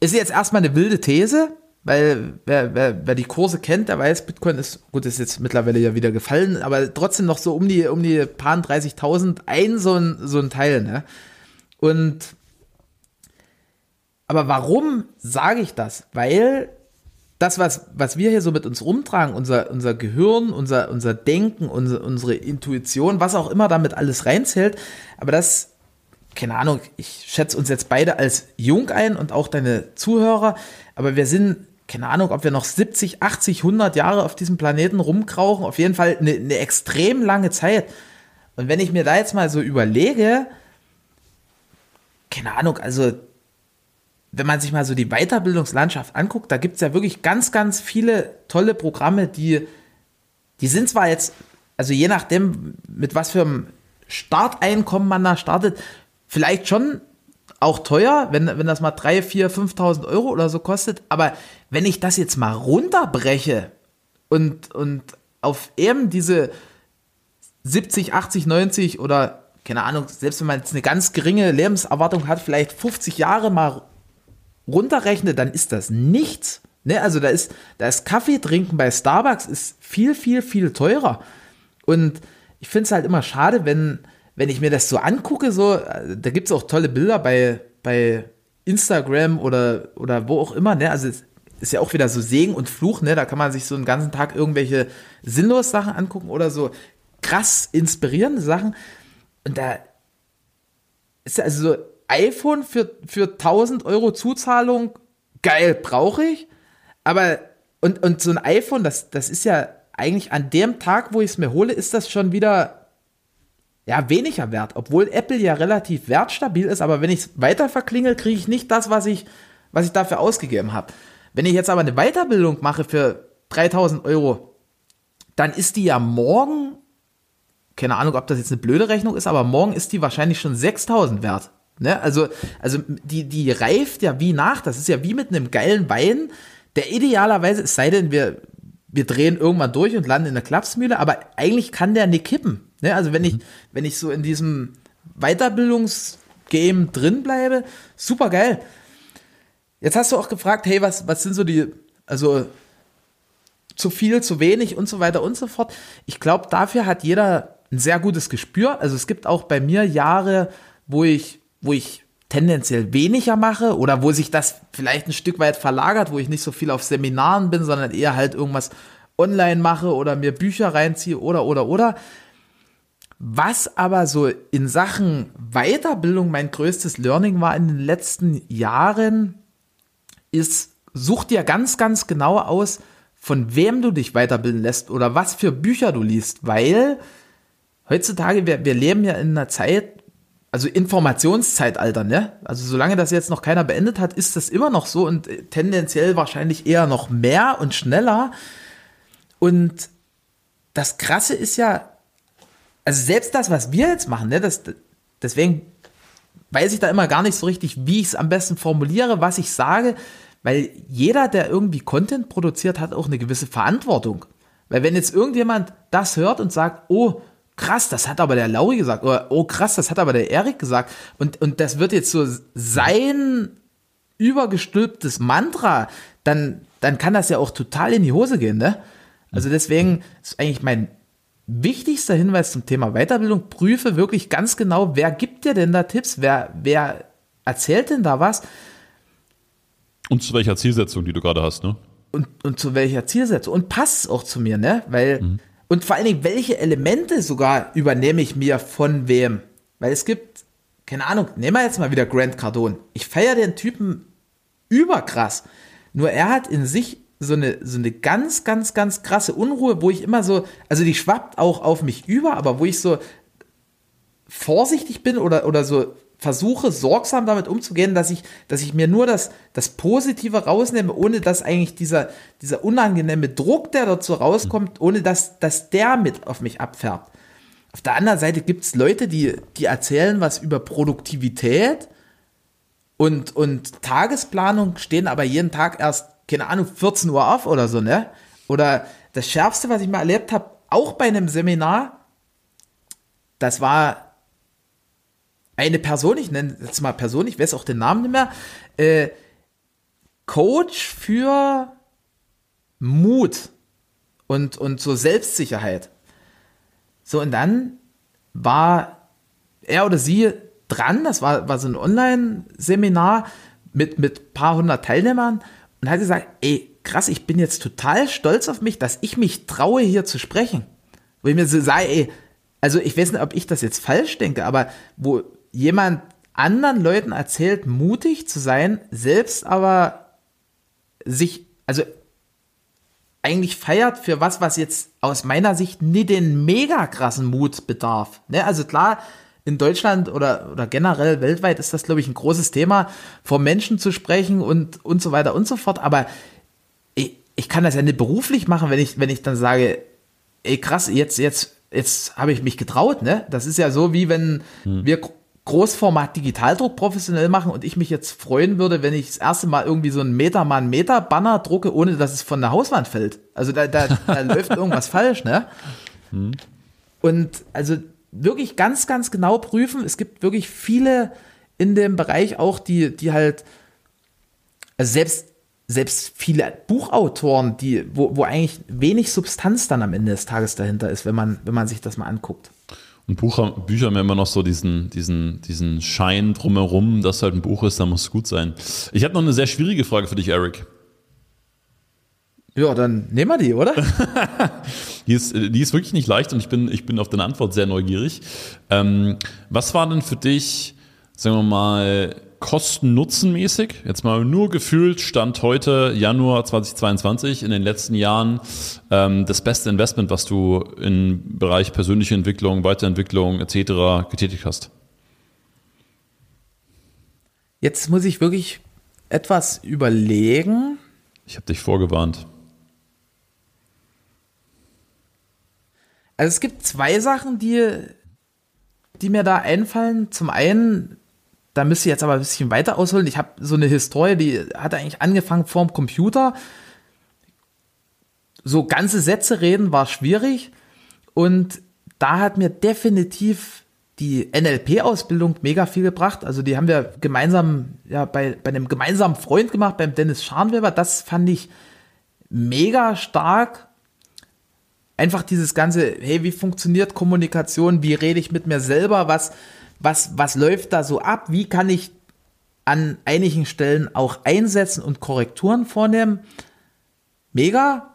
Ist jetzt erstmal eine wilde These, weil wer, wer, wer die Kurse kennt, der weiß, Bitcoin ist, gut, ist jetzt mittlerweile ja wieder gefallen, aber trotzdem noch so um die, um die paar 30.000 ein so ein, so ein Teil, ne? Und, aber warum sage ich das? Weil das, was, was wir hier so mit uns rumtragen, unser, unser Gehirn, unser, unser Denken, unsere, unsere Intuition, was auch immer damit alles reinzählt, aber das, keine Ahnung, ich schätze uns jetzt beide als jung ein und auch deine Zuhörer, aber wir sind keine Ahnung, ob wir noch 70, 80, 100 Jahre auf diesem Planeten rumkrauchen. Auf jeden Fall eine, eine extrem lange Zeit. Und wenn ich mir da jetzt mal so überlege, keine Ahnung, also wenn man sich mal so die Weiterbildungslandschaft anguckt, da gibt es ja wirklich ganz, ganz viele tolle Programme, die, die sind zwar jetzt, also je nachdem, mit was für einem Starteinkommen man da startet, vielleicht schon auch teuer, wenn, wenn das mal 3, 4, 5.000 Euro oder so kostet. Aber wenn ich das jetzt mal runterbreche und, und auf eben diese 70, 80, 90 oder keine Ahnung, selbst wenn man jetzt eine ganz geringe Lebenserwartung hat, vielleicht 50 Jahre mal runterrechnet, dann ist das nichts. Ne? Also da ist, da ist Kaffee trinken bei Starbucks ist viel, viel, viel teurer. Und ich finde es halt immer schade, wenn, wenn ich mir das so angucke, so, da gibt es auch tolle Bilder bei, bei Instagram oder, oder wo auch immer, ne? Also es ist ja auch wieder so Segen und Fluch, ne? Da kann man sich so einen ganzen Tag irgendwelche sinnlos Sachen angucken oder so krass inspirierende Sachen. Und da ist also so iPhone für, für 1000 Euro Zuzahlung, geil, brauche ich. Aber, und, und so ein iPhone, das, das ist ja eigentlich an dem Tag, wo ich es mir hole, ist das schon wieder ja, weniger wert, obwohl Apple ja relativ wertstabil ist, aber wenn ich es weiter verklingel, kriege ich nicht das, was ich, was ich dafür ausgegeben habe. Wenn ich jetzt aber eine Weiterbildung mache für 3000 Euro, dann ist die ja morgen, keine Ahnung, ob das jetzt eine blöde Rechnung ist, aber morgen ist die wahrscheinlich schon 6000 wert. Ne? Also, also die, die reift ja wie nach, das ist ja wie mit einem geilen Wein, der idealerweise, es sei denn, wir, wir drehen irgendwann durch und landen in der Klapsmühle, aber eigentlich kann der nicht kippen. Ne? Also wenn ich, mhm. wenn ich so in diesem Weiterbildungsgame drin bleibe, super geil. Jetzt hast du auch gefragt, hey, was, was sind so die, also zu viel, zu wenig und so weiter und so fort. Ich glaube, dafür hat jeder ein sehr gutes Gespür. Also es gibt auch bei mir Jahre, wo ich, wo ich tendenziell weniger mache oder wo sich das vielleicht ein Stück weit verlagert, wo ich nicht so viel auf Seminaren bin, sondern eher halt irgendwas online mache oder mir Bücher reinziehe oder oder oder. Was aber so in Sachen Weiterbildung mein größtes Learning war in den letzten Jahren, ist, such dir ganz, ganz genau aus, von wem du dich weiterbilden lässt oder was für Bücher du liest, weil heutzutage, wir, wir leben ja in einer Zeit, also Informationszeitalter, ne? Also solange das jetzt noch keiner beendet hat, ist das immer noch so und tendenziell wahrscheinlich eher noch mehr und schneller. Und das Krasse ist ja, also selbst das, was wir jetzt machen, ne, das, deswegen weiß ich da immer gar nicht so richtig, wie ich es am besten formuliere, was ich sage, weil jeder, der irgendwie Content produziert, hat auch eine gewisse Verantwortung. Weil wenn jetzt irgendjemand das hört und sagt, oh, krass, das hat aber der Lauri gesagt, oder oh, krass, das hat aber der Erik gesagt, und, und das wird jetzt so sein übergestülptes Mantra, dann, dann kann das ja auch total in die Hose gehen, ne? Also deswegen ist eigentlich mein wichtigster Hinweis zum Thema Weiterbildung, prüfe wirklich ganz genau, wer gibt dir denn da Tipps, wer, wer erzählt denn da was. Und zu welcher Zielsetzung, die du gerade hast, ne? Und, und zu welcher Zielsetzung. Und passt es auch zu mir, ne? Weil, mhm. Und vor allen Dingen, welche Elemente sogar übernehme ich mir von wem? Weil es gibt, keine Ahnung, nehmen wir jetzt mal wieder Grant Cardone. Ich feiere den Typen überkrass. Nur er hat in sich so eine, so eine ganz, ganz, ganz krasse Unruhe, wo ich immer so, also die schwappt auch auf mich über, aber wo ich so vorsichtig bin oder, oder so versuche, sorgsam damit umzugehen, dass ich, dass ich mir nur das, das Positive rausnehme, ohne dass eigentlich dieser, dieser unangenehme Druck, der dazu rauskommt, ohne dass, dass der mit auf mich abfärbt. Auf der anderen Seite gibt es Leute, die, die erzählen was über Produktivität und, und Tagesplanung, stehen aber jeden Tag erst keine Ahnung, 14 Uhr auf oder so, ne? Oder das Schärfste, was ich mal erlebt habe, auch bei einem Seminar, das war eine Person, ich nenne jetzt mal Person, ich weiß auch den Namen nicht mehr, äh, Coach für Mut und, und so Selbstsicherheit. So, und dann war er oder sie dran, das war, war so ein Online-Seminar mit, mit paar hundert Teilnehmern und hat gesagt, ey, krass, ich bin jetzt total stolz auf mich, dass ich mich traue, hier zu sprechen. Wo ich mir so sage, ey, also ich weiß nicht, ob ich das jetzt falsch denke, aber wo jemand anderen Leuten erzählt, mutig zu sein, selbst aber sich, also eigentlich feiert für was, was jetzt aus meiner Sicht nie den mega krassen Mut bedarf. Ne? Also klar, in Deutschland oder, oder generell weltweit ist das, glaube ich, ein großes Thema, vor Menschen zu sprechen und, und so weiter und so fort. Aber ich, ich kann das ja nicht beruflich machen, wenn ich, wenn ich dann sage, ey krass, jetzt, jetzt jetzt habe ich mich getraut, ne? Das ist ja so, wie wenn hm. wir Großformat Digitaldruck professionell machen und ich mich jetzt freuen würde, wenn ich das erste Mal irgendwie so ein Meter mal ein Meter Banner drucke, ohne dass es von der Hauswand fällt. Also da, da, da [LAUGHS] läuft irgendwas falsch, ne? Hm. Und also wirklich ganz, ganz genau prüfen. Es gibt wirklich viele in dem Bereich auch, die, die halt, also selbst, selbst viele Buchautoren, die, wo, wo eigentlich wenig Substanz dann am Ende des Tages dahinter ist, wenn man, wenn man sich das mal anguckt. Und Bucher, Bücher haben ja immer noch so diesen, diesen, diesen Schein drumherum, dass halt ein Buch ist, dann muss es gut sein. Ich habe noch eine sehr schwierige Frage für dich, Eric. Ja, dann nehmen wir die, oder? [LAUGHS] die, ist, die ist wirklich nicht leicht und ich bin, ich bin auf deine Antwort sehr neugierig. Ähm, was war denn für dich, sagen wir mal, Kosten-Nutzen-mäßig, jetzt mal nur gefühlt, Stand heute, Januar 2022, in den letzten Jahren ähm, das beste Investment, was du im Bereich persönliche Entwicklung, Weiterentwicklung etc. getätigt hast? Jetzt muss ich wirklich etwas überlegen. Ich habe dich vorgewarnt. Also es gibt zwei Sachen, die, die mir da einfallen. Zum einen da müsste ich jetzt aber ein bisschen weiter ausholen. Ich habe so eine Historie, die hat eigentlich angefangen vorm Computer. So ganze Sätze reden war schwierig. Und da hat mir definitiv die NLP-Ausbildung mega viel gebracht. Also die haben wir gemeinsam, ja, bei, bei einem gemeinsamen Freund gemacht, beim Dennis Scharnweber. Das fand ich mega stark. Einfach dieses ganze, hey, wie funktioniert Kommunikation? Wie rede ich mit mir selber? Was, was, was läuft da so ab? Wie kann ich an einigen Stellen auch einsetzen und Korrekturen vornehmen? Mega.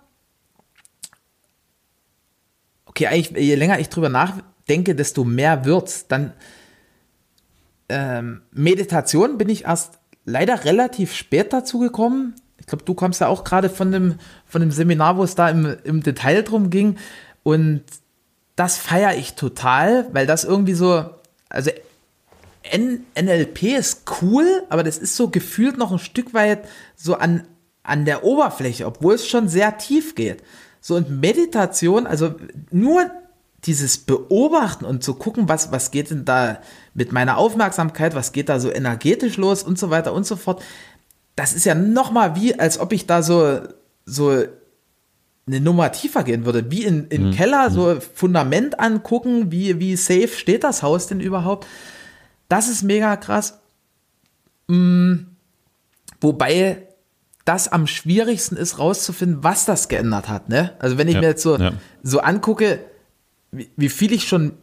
Okay, eigentlich, je länger ich drüber nachdenke, desto mehr wird's. Dann ähm, Meditation bin ich erst leider relativ spät dazu gekommen. Ich glaube, du kommst ja auch gerade von dem, von dem Seminar, wo es da im, im Detail drum ging. Und das feiere ich total, weil das irgendwie so, also N NLP ist cool, aber das ist so gefühlt noch ein Stück weit so an, an der Oberfläche, obwohl es schon sehr tief geht. So und Meditation, also nur dieses Beobachten und zu gucken, was, was geht denn da mit meiner Aufmerksamkeit, was geht da so energetisch los und so weiter und so fort. Das ist ja nochmal wie, als ob ich da so, so eine Nummer tiefer gehen würde, wie in, in mhm. Keller, so Fundament angucken, wie, wie safe steht das Haus denn überhaupt. Das ist mega krass. Mhm. Wobei das am schwierigsten ist, rauszufinden, was das geändert hat. Ne? Also wenn ich ja, mir jetzt so, ja. so angucke, wie, wie, viel ich schon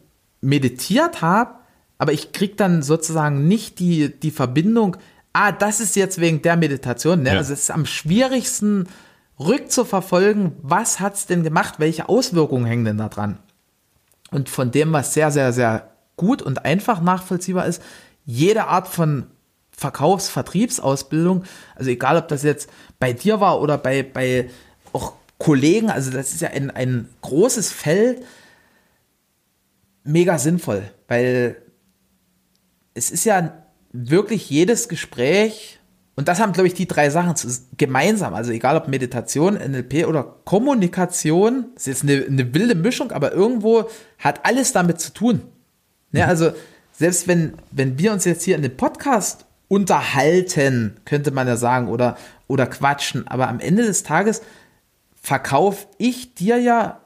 meditiert habe, aber ich kriege dann sozusagen nicht die, die Verbindung, ah, das ist jetzt wegen der Meditation. Ne? Ja. Also es ist am schwierigsten, rückzuverfolgen, was hat es denn gemacht, welche Auswirkungen hängen denn da dran. Und von dem, was sehr, sehr, sehr gut und einfach nachvollziehbar ist, jede Art von Verkaufs-, Vertriebsausbildung, also egal ob das jetzt bei dir war oder bei, bei auch Kollegen, also das ist ja ein, ein großes Feld, mega sinnvoll, weil es ist ja wirklich jedes Gespräch und das haben, glaube ich, die drei Sachen gemeinsam. Also egal ob Meditation, NLP oder Kommunikation, das ist jetzt eine, eine wilde Mischung, aber irgendwo hat alles damit zu tun. Ja, also selbst wenn, wenn wir uns jetzt hier in dem Podcast unterhalten, könnte man ja sagen, oder, oder quatschen, aber am Ende des Tages verkaufe ich dir ja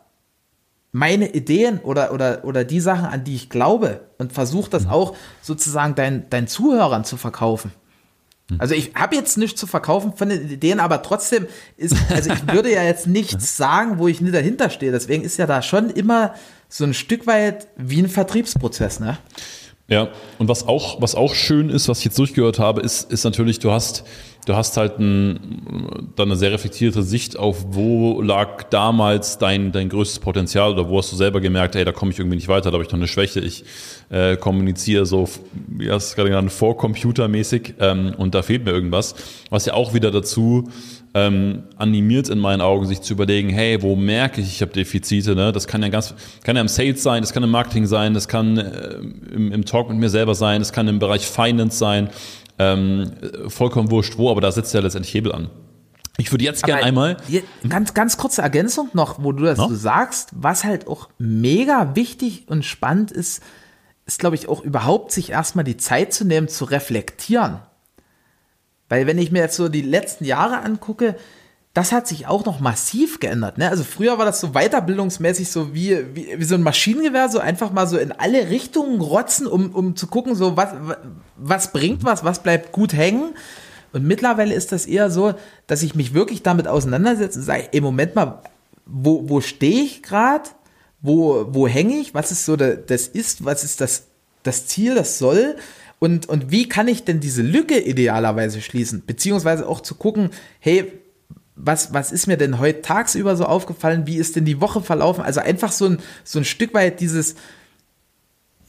meine Ideen oder, oder, oder die Sachen, an die ich glaube und versuche das mhm. auch sozusagen deinen dein Zuhörern zu verkaufen. Mhm. Also ich habe jetzt nichts zu verkaufen von den Ideen, aber trotzdem ist, also ich würde ja jetzt nichts [LAUGHS] sagen, wo ich nicht dahinter stehe. Deswegen ist ja da schon immer so ein Stück weit wie ein Vertriebsprozess, ne? Ja, und was auch, was auch schön ist, was ich jetzt durchgehört habe, ist, ist natürlich, du hast, du hast halt ein, dann eine sehr reflektierte Sicht auf, wo lag damals dein, dein größtes Potenzial oder wo hast du selber gemerkt, ey, da komme ich irgendwie nicht weiter, da habe ich noch eine Schwäche, ich äh, kommuniziere so, wie hast du gerade genannt, vorcomputermäßig ähm, und da fehlt mir irgendwas, was ja auch wieder dazu ähm, animiert in meinen Augen, sich zu überlegen, hey, wo merke ich, ich habe Defizite? Ne? Das kann ja ganz, kann ja im Sales sein, das kann im Marketing sein, das kann äh, im, im Talk mit mir selber sein, das kann im Bereich Finance sein, ähm, vollkommen wurscht wo, aber da setzt ja letztendlich Hebel an. Ich würde jetzt gerne einmal. Ganz, ganz kurze Ergänzung noch, wo du das no? so sagst, was halt auch mega wichtig und spannend ist, ist, glaube ich, auch überhaupt sich erstmal die Zeit zu nehmen, zu reflektieren. Weil wenn ich mir jetzt so die letzten Jahre angucke, das hat sich auch noch massiv geändert. Ne? Also früher war das so weiterbildungsmäßig so wie, wie, wie so ein Maschinengewehr, so einfach mal so in alle Richtungen rotzen, um, um zu gucken, so was, was bringt was, was bleibt gut hängen. Und mittlerweile ist das eher so, dass ich mich wirklich damit auseinandersetze und sage, ey, Moment mal, wo, wo stehe ich gerade? Wo, wo hänge ich? Was ist so das ist? Was ist das, das Ziel, das soll? Und, und wie kann ich denn diese Lücke idealerweise schließen? Beziehungsweise auch zu gucken, hey, was, was ist mir denn heute tagsüber so aufgefallen? Wie ist denn die Woche verlaufen? Also einfach so ein, so ein Stück weit dieses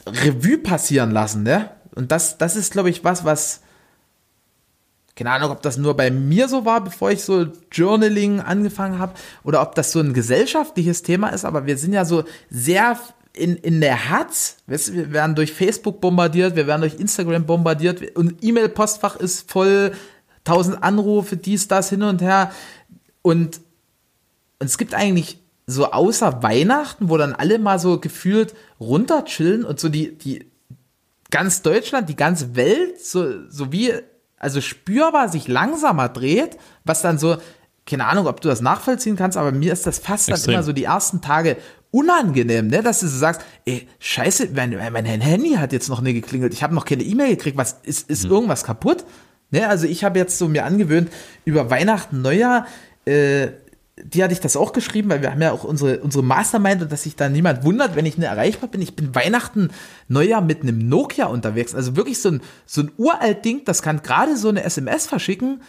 Revue passieren lassen, ne? Und das, das ist, glaube ich, was, was, keine Ahnung, ob das nur bei mir so war, bevor ich so Journaling angefangen habe, oder ob das so ein gesellschaftliches Thema ist, aber wir sind ja so sehr in, in der Hatz, weißt wir werden durch Facebook bombardiert, wir werden durch Instagram bombardiert und E-Mail-Postfach ist voll, tausend Anrufe, dies, das, hin und her. Und, und es gibt eigentlich so außer Weihnachten, wo dann alle mal so gefühlt runterchillen und so die, die ganz Deutschland, die ganze Welt, so, so wie also spürbar sich langsamer dreht, was dann so, keine Ahnung, ob du das nachvollziehen kannst, aber mir ist das fast Extrem. dann immer so die ersten Tage unangenehm, ne, dass du so sagst, ey, scheiße, mein, mein Handy hat jetzt noch nie geklingelt, ich habe noch keine E-Mail gekriegt, was ist, ist hm. irgendwas kaputt? Ne, also ich habe jetzt so mir angewöhnt, über Weihnachten, Neujahr, äh, die hatte ich das auch geschrieben, weil wir haben ja auch unsere, unsere Mastermind und dass sich da niemand wundert, wenn ich nicht erreichbar bin. Ich bin Weihnachten, Neujahr mit einem Nokia unterwegs. Also wirklich so ein, so ein uralt Ding, das kann gerade so eine SMS verschicken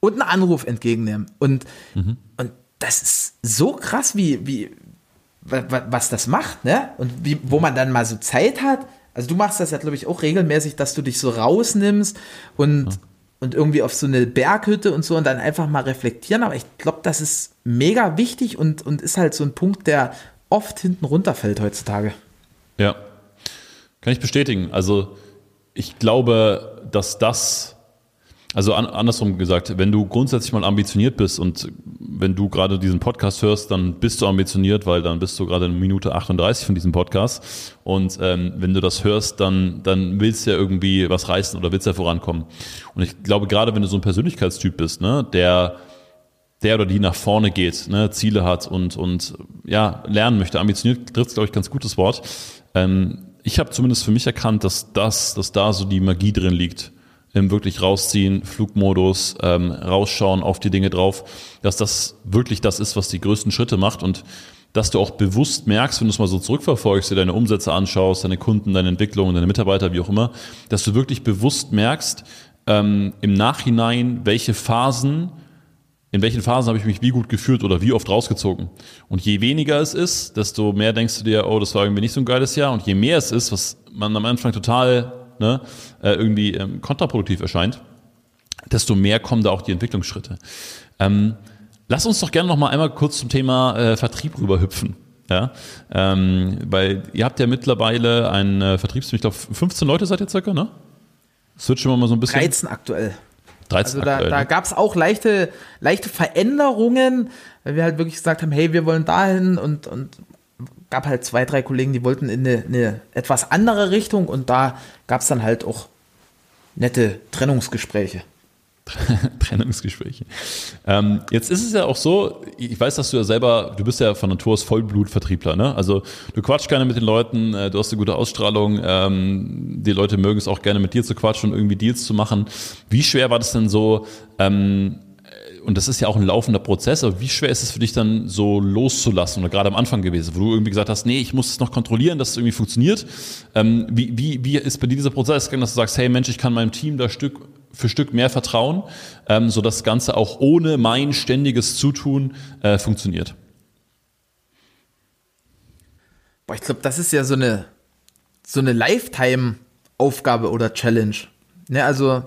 und einen Anruf entgegennehmen. Und, mhm. und das ist so krass, wie, wie, was das macht, ne? Und wie, wo man dann mal so Zeit hat. Also du machst das ja, glaube ich, auch regelmäßig, dass du dich so rausnimmst und, ja und irgendwie auf so eine Berghütte und so und dann einfach mal reflektieren. Aber ich glaube, das ist mega wichtig und, und ist halt so ein Punkt, der oft hinten runterfällt heutzutage. Ja, kann ich bestätigen. Also ich glaube, dass das also an, andersrum gesagt, wenn du grundsätzlich mal ambitioniert bist und wenn du gerade diesen Podcast hörst, dann bist du ambitioniert, weil dann bist du gerade in Minute 38 von diesem Podcast. Und ähm, wenn du das hörst, dann, dann willst du ja irgendwie was reißen oder willst ja vorankommen. Und ich glaube, gerade wenn du so ein Persönlichkeitstyp bist, ne, der der oder die nach vorne geht, ne, Ziele hat und, und ja, lernen möchte. Ambitioniert trifft, glaube ich, ganz gutes Wort. Ähm, ich habe zumindest für mich erkannt, dass das, dass da so die Magie drin liegt wirklich rausziehen, Flugmodus, ähm, rausschauen auf die Dinge drauf, dass das wirklich das ist, was die größten Schritte macht und dass du auch bewusst merkst, wenn du es mal so zurückverfolgst, dir deine Umsätze anschaust, deine Kunden, deine Entwicklung, deine Mitarbeiter, wie auch immer, dass du wirklich bewusst merkst, ähm, im Nachhinein, welche Phasen, in welchen Phasen habe ich mich wie gut gefühlt oder wie oft rausgezogen. Und je weniger es ist, desto mehr denkst du dir, oh, das war irgendwie nicht so ein geiles Jahr. Und je mehr es ist, was man am Anfang total ne, äh, irgendwie ähm, kontraproduktiv erscheint, desto mehr kommen da auch die Entwicklungsschritte. Ähm, lass uns doch gerne noch mal einmal kurz zum Thema äh, Vertrieb rüberhüpfen. Ja, ähm, weil ihr habt ja mittlerweile ein äh, Vertriebsteam, ich glaube 15 Leute seid ihr circa, ne? Wird schon mal so ein bisschen. 13 aktuell. 13 also da, aktuell, da ne? gab es auch leichte, leichte Veränderungen, weil wir halt wirklich gesagt haben, hey, wir wollen dahin und, und gab halt zwei, drei Kollegen, die wollten in eine, eine etwas andere Richtung und da gab es dann halt auch nette Trennungsgespräche. [LAUGHS] Trennungsgespräche. Ähm, jetzt ist es ja auch so, ich weiß, dass du ja selber, du bist ja von Natur aus Vollblutvertriebler, ne? Also du quatschst gerne mit den Leuten, äh, du hast eine gute Ausstrahlung, ähm, die Leute mögen es auch gerne mit dir zu quatschen und irgendwie Deals zu machen. Wie schwer war das denn so, ähm, und das ist ja auch ein laufender Prozess, aber wie schwer ist es für dich dann so loszulassen oder gerade am Anfang gewesen, wo du irgendwie gesagt hast, nee, ich muss es noch kontrollieren, dass es irgendwie funktioniert. Ähm, wie, wie, wie ist bei dir dieser Prozess gegangen, dass du sagst, hey Mensch, ich kann meinem Team da Stück für Stück mehr vertrauen, ähm, so das Ganze auch ohne mein ständiges Zutun äh, funktioniert? Boah, ich glaube, das ist ja so eine, so eine Lifetime-Aufgabe oder Challenge. Ne, also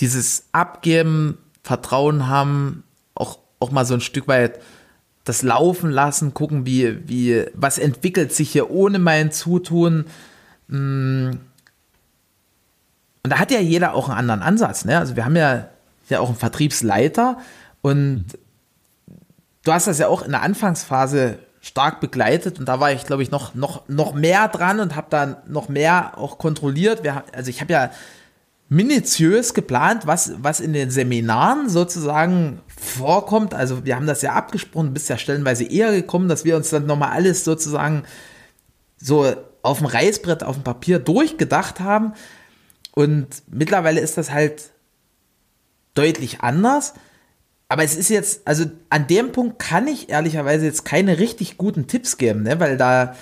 dieses Abgeben, Vertrauen haben, auch, auch mal so ein Stück weit das laufen lassen, gucken, wie, wie, was entwickelt sich hier ohne mein Zutun. Mm. Und da hat ja jeder auch einen anderen Ansatz. Ne? Also wir haben ja ja auch ein Vertriebsleiter und du hast das ja auch in der Anfangsphase stark begleitet und da war ich, glaube ich, noch, noch, noch mehr dran und habe dann noch mehr auch kontrolliert. Wir, also ich habe ja minutiös geplant, was, was in den Seminaren sozusagen vorkommt. Also wir haben das ja abgesprochen, bist ja stellenweise eher gekommen, dass wir uns dann nochmal alles sozusagen so auf dem Reißbrett, auf dem Papier durchgedacht haben. Und mittlerweile ist das halt deutlich anders. Aber es ist jetzt, also an dem Punkt kann ich ehrlicherweise jetzt keine richtig guten Tipps geben, ne? weil da,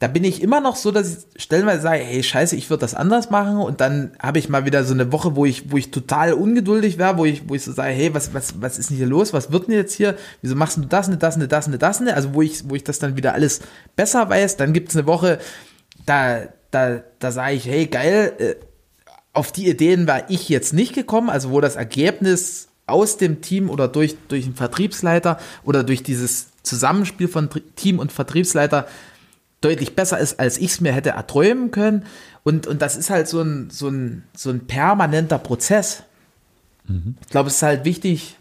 da bin ich immer noch so, dass ich stellenweise sage, hey, scheiße, ich würde das anders machen und dann habe ich mal wieder so eine Woche, wo ich, wo ich total ungeduldig wäre, wo ich, wo ich so sage, hey, was, was, was ist denn hier los? Was wird denn jetzt hier? Wieso machst du das, ne, das, ne, das, ne, das, ne? Also wo ich, wo ich das dann wieder alles besser weiß, dann gibt es eine Woche, da, da, da sage ich, hey, geil, äh, auf die Ideen war ich jetzt nicht gekommen, also wo das Ergebnis aus dem Team oder durch, durch einen Vertriebsleiter oder durch dieses Zusammenspiel von Team und Vertriebsleiter deutlich besser ist, als ich es mir hätte erträumen können. Und, und das ist halt so ein, so ein, so ein permanenter Prozess. Mhm. Ich glaube, es ist halt wichtig,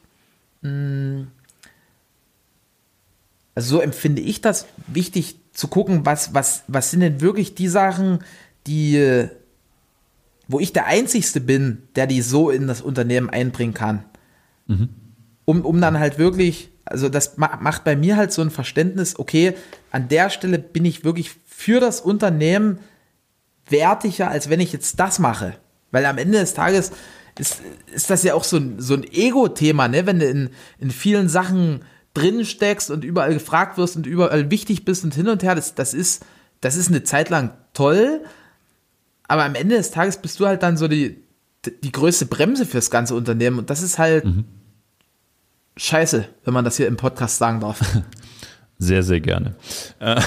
mh, hm, also so empfinde ich das, wichtig zu gucken, was, was, was sind denn wirklich die Sachen, die, wo ich der Einzigste bin, der die so in das Unternehmen einbringen kann. Mhm. Um, um dann halt wirklich, also das macht bei mir halt so ein Verständnis, okay, an der Stelle bin ich wirklich für das Unternehmen wertiger, als wenn ich jetzt das mache. Weil am Ende des Tages ist, ist das ja auch so ein, so ein Ego-Thema, ne? wenn du in, in vielen Sachen drin steckst und überall gefragt wirst und überall wichtig bist und hin und her, das, das, ist, das ist eine Zeit lang toll, aber am Ende des Tages bist du halt dann so die, die größte Bremse fürs ganze Unternehmen und das ist halt, mhm scheiße, wenn man das hier im Podcast sagen darf. [LAUGHS] Sehr, sehr gerne. Äh,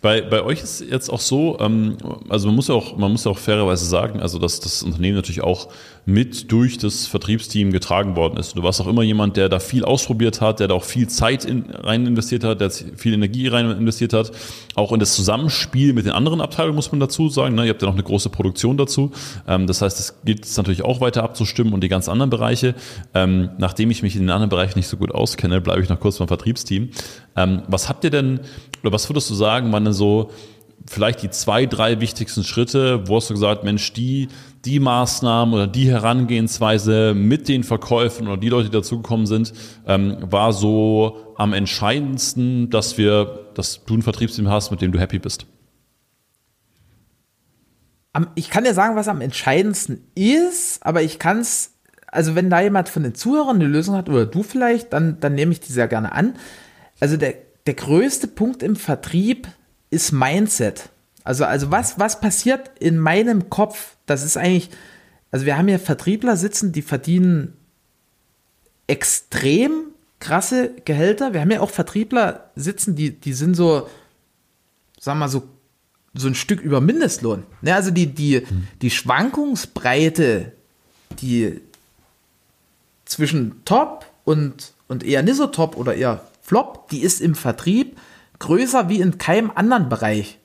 bei, bei euch ist jetzt auch so, ähm, also man muss ja auch, man muss ja auch fairerweise sagen, also dass das Unternehmen natürlich auch mit durch das Vertriebsteam getragen worden ist. Du warst auch immer jemand, der da viel ausprobiert hat, der da auch viel Zeit in, rein investiert hat, der viel Energie rein investiert hat. Auch in das Zusammenspiel mit den anderen Abteilungen muss man dazu sagen. Ne? Ihr habt ja noch eine große Produktion dazu. Ähm, das heißt, es gilt es natürlich auch weiter abzustimmen und die ganz anderen Bereiche. Ähm, nachdem ich mich in den anderen Bereichen nicht so gut auskenne, bleibe ich noch kurz beim Vertriebsteam. Ähm, was habt ihr denn, oder was würdest du sagen, waren denn so vielleicht die zwei, drei wichtigsten Schritte, wo hast du gesagt, Mensch, die, die Maßnahmen oder die Herangehensweise mit den Verkäufen oder die Leute, die dazugekommen sind, ähm, war so am entscheidendsten, dass wir, dass du ein Vertriebsteam hast, mit dem du happy bist? Ich kann dir sagen, was am entscheidendsten ist, aber ich kann es, also wenn da jemand von den Zuhörern eine Lösung hat oder du vielleicht, dann, dann nehme ich die sehr gerne an. Also der, der größte Punkt im Vertrieb ist Mindset. Also, also was, was passiert in meinem Kopf? Das ist eigentlich, also wir haben hier Vertriebler sitzen, die verdienen extrem krasse Gehälter. Wir haben ja auch Vertriebler sitzen, die, die sind so, sagen wir mal, so, so ein Stück über Mindestlohn. Ja, also die, die, die Schwankungsbreite, die zwischen Top und, und eher nicht so top oder eher Flop, die ist im Vertrieb größer wie in keinem anderen Bereich.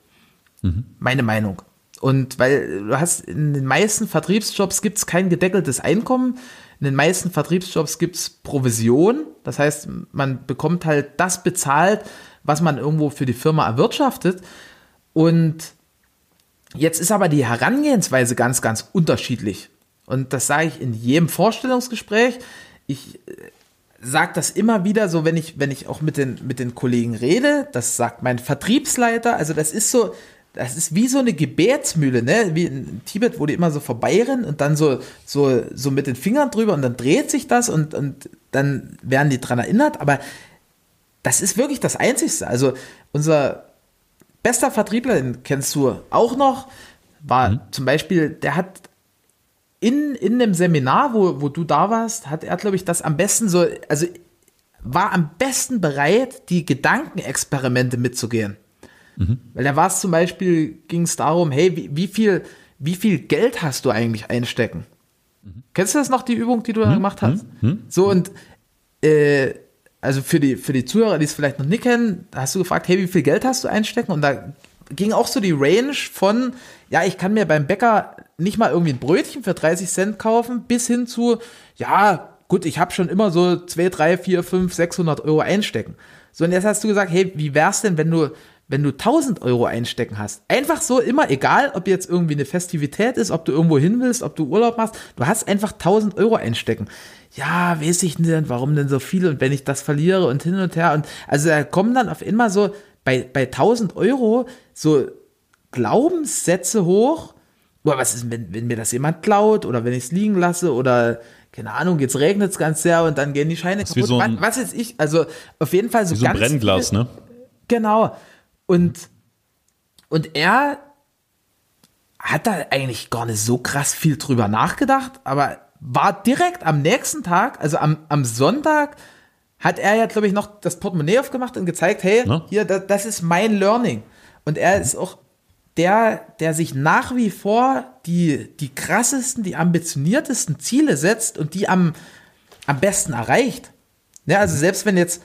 Mhm. Meine Meinung. Und weil du hast in den meisten Vertriebsjobs gibt es kein gedeckeltes Einkommen. In den meisten Vertriebsjobs gibt es Provision. Das heißt, man bekommt halt das bezahlt, was man irgendwo für die Firma erwirtschaftet. Und jetzt ist aber die Herangehensweise ganz, ganz unterschiedlich. Und das sage ich in jedem Vorstellungsgespräch. Ich sage das immer wieder so, wenn ich, wenn ich auch mit den, mit den Kollegen rede, das sagt mein Vertriebsleiter, also das ist so, das ist wie so eine Gebetsmühle, ne? Wie in Tibet, wo die immer so vorbeirennen und dann so, so, so mit den Fingern drüber und dann dreht sich das und, und dann werden die dran erinnert, aber das ist wirklich das Einzigste. Also unser bester Vertriebler, den kennst du auch noch, war mhm. zum Beispiel, der hat in, in dem Seminar, wo, wo du da warst, hat er, glaube ich, das am besten so, also war am besten bereit, die Gedankenexperimente mitzugehen. Mhm. Weil da war es zum Beispiel, ging es darum, hey, wie, wie, viel, wie viel Geld hast du eigentlich einstecken? Mhm. Kennst du das noch, die Übung, die du da mhm. gemacht hast? Mhm. Mhm. So und äh, also für die, für die Zuhörer, die es vielleicht noch nicht kennen, hast du gefragt, hey, wie viel Geld hast du einstecken? Und da ging auch so die Range von, ja, ich kann mir beim Bäcker nicht mal irgendwie ein Brötchen für 30 Cent kaufen, bis hin zu, ja, gut, ich habe schon immer so 2, 3, 4, 5, 600 Euro einstecken. So, und jetzt hast du gesagt, hey, wie wär's denn, wenn du, wenn du 1000 Euro einstecken hast? Einfach so immer, egal, ob jetzt irgendwie eine Festivität ist, ob du irgendwo hin willst, ob du Urlaub machst, du hast einfach 1000 Euro einstecken. Ja, weiß ich denn, warum denn so viel und wenn ich das verliere und hin und her und, also da kommen dann auf immer so, bei, bei 1000 Euro so Glaubenssätze hoch, Boah, was ist, wenn, wenn mir das jemand klaut oder wenn ich es liegen lasse oder keine Ahnung, jetzt regnet es ganz sehr und dann gehen die Scheine kaputt. So ein, was, was jetzt ich, also auf jeden Fall so, wie so ganz ein Brennglas, viele, ne? Genau. Und, und er hat da eigentlich gar nicht so krass viel drüber nachgedacht, aber war direkt am nächsten Tag, also am, am Sonntag, hat er ja, glaube ich, noch das Portemonnaie aufgemacht und gezeigt, hey, Ne? hier, das, das ist mein Learning. Und er ist auch der, der sich nach wie vor die, die krassesten, die ambitioniertesten Ziele setzt und die am, am besten erreicht. Ja, also selbst wenn jetzt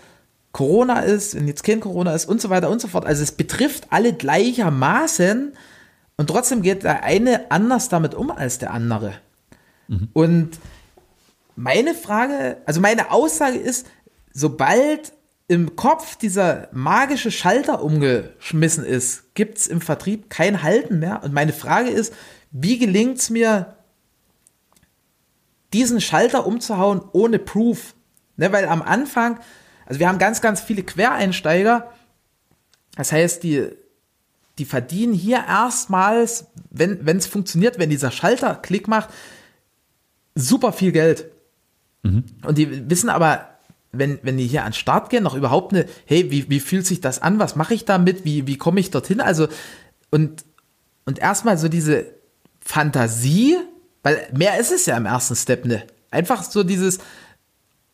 Corona ist, wenn jetzt kein Corona ist und so weiter und so fort, also es betrifft alle gleichermaßen und trotzdem geht der eine anders damit um als der andere. Und meine Frage, also meine Aussage ist, sobald im Kopf dieser magische Schalter umgeschmissen ist, gibt es im Vertrieb kein Halten mehr. Und meine Frage ist, wie gelingt es mir, diesen Schalter umzuhauen ohne Proof? Ne, weil am Anfang, also wir haben ganz, ganz viele Quereinsteiger. Das heißt, die, die verdienen hier erstmals, wenn es funktioniert, wenn dieser Schalter Klick macht, super viel Geld. Und die wissen aber, wenn, wenn die hier an den Start gehen, noch überhaupt eine, hey, wie, wie fühlt sich das an? Was mache ich damit? Wie, wie komme ich dorthin? Also, und, und erstmal so diese Fantasie, weil mehr ist es ja im ersten Step ne. Einfach so dieses,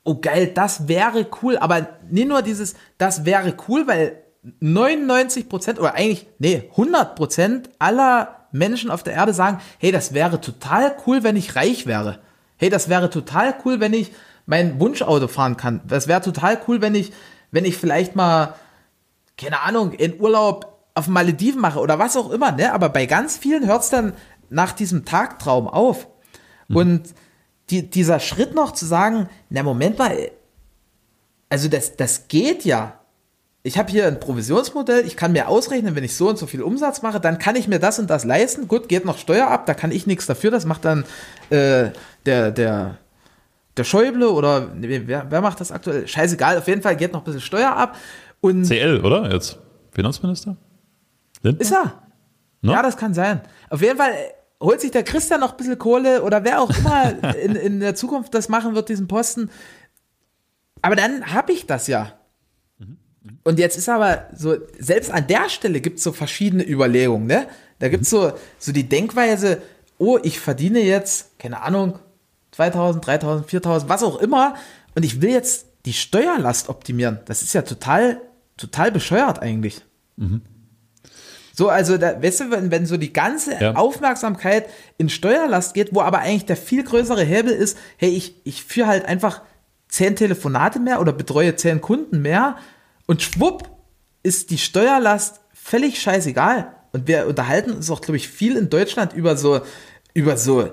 oh geil, das wäre cool, aber nicht nur dieses, das wäre cool, weil 99 Prozent oder eigentlich, nee, 100 Prozent aller Menschen auf der Erde sagen, hey, das wäre total cool, wenn ich reich wäre. Hey, das wäre total cool, wenn ich mein Wunschauto fahren kann. Das wäre total cool, wenn ich, wenn ich vielleicht mal, keine Ahnung, in Urlaub auf Malediven mache oder was auch immer, ne? Aber bei ganz vielen hört es dann nach diesem Tagtraum auf. Und die, dieser Schritt noch zu sagen, na Moment mal, also das, das geht ja. Ich habe hier ein Provisionsmodell, ich kann mir ausrechnen, wenn ich so und so viel Umsatz mache, dann kann ich mir das und das leisten. Gut, geht noch Steuer ab, da kann ich nichts dafür, das macht dann äh, der, der, der Schäuble oder wer, wer macht das aktuell? Scheißegal, auf jeden Fall geht noch ein bisschen Steuer ab. Und CL, oder? Jetzt Finanzminister? Lindner? ist er? Ne? Ja, das kann sein. Auf jeden Fall holt sich der Christian noch ein bisschen Kohle oder wer auch immer [LAUGHS] in, in der Zukunft das machen wird, diesen Posten. Aber dann habe ich das ja. Und jetzt ist aber so, selbst an der Stelle gibt es so verschiedene Überlegungen, ne? Da gibt es so, so die Denkweise, oh, ich verdiene jetzt, keine Ahnung, 2000, 3000, 4000, was auch immer, und ich will jetzt die Steuerlast optimieren. Das ist ja total, total bescheuert eigentlich. So, also, da, weißt du, wenn, wenn so die ganze Ja. Aufmerksamkeit in Steuerlast geht, wo aber eigentlich der viel größere Hebel ist, hey, ich, ich führe halt einfach zehn Telefonate mehr oder betreue zehn Kunden mehr und schwupp ist die Steuerlast völlig scheißegal. Und wir unterhalten uns auch, glaube ich, viel in Deutschland über so, über so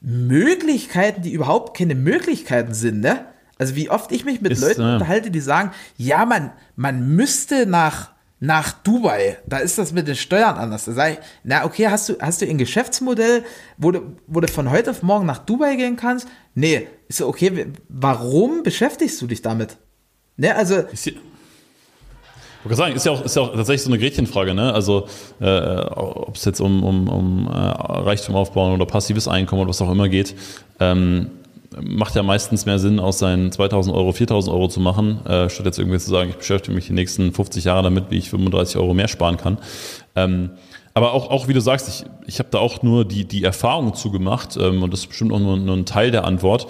Möglichkeiten, die überhaupt keine Möglichkeiten sind, ne? Also wie oft ich mich mit Ist, Leuten unterhalte, die sagen, ja, man, man müsste nach, nach Dubai, da ist das mit den Steuern anders. Da sage ich, na okay, hast du, hast du ein Geschäftsmodell, wo du, wo du von heute auf morgen nach Dubai gehen kannst? Nee, ist so, okay, warum beschäftigst du dich damit? Ne, also, Ist ich wollte sagen, ist ja auch, ist ja auch tatsächlich so eine Gretchenfrage, ne? Also, äh, ob es jetzt um, um, um äh, Reichtum aufbauen oder passives Einkommen oder was auch immer geht, ähm, macht ja meistens mehr Sinn, aus seinen 2000 Euro 4000 Euro zu machen, äh, statt jetzt irgendwie zu sagen, ich beschäftige mich die nächsten 50 Jahre damit, wie ich 35 Euro mehr sparen kann. Ähm, aber auch, auch wie du sagst, ich, ich habe da auch nur die, die Erfahrung zugemacht ähm, und das ist bestimmt auch nur, nur ein Teil der Antwort,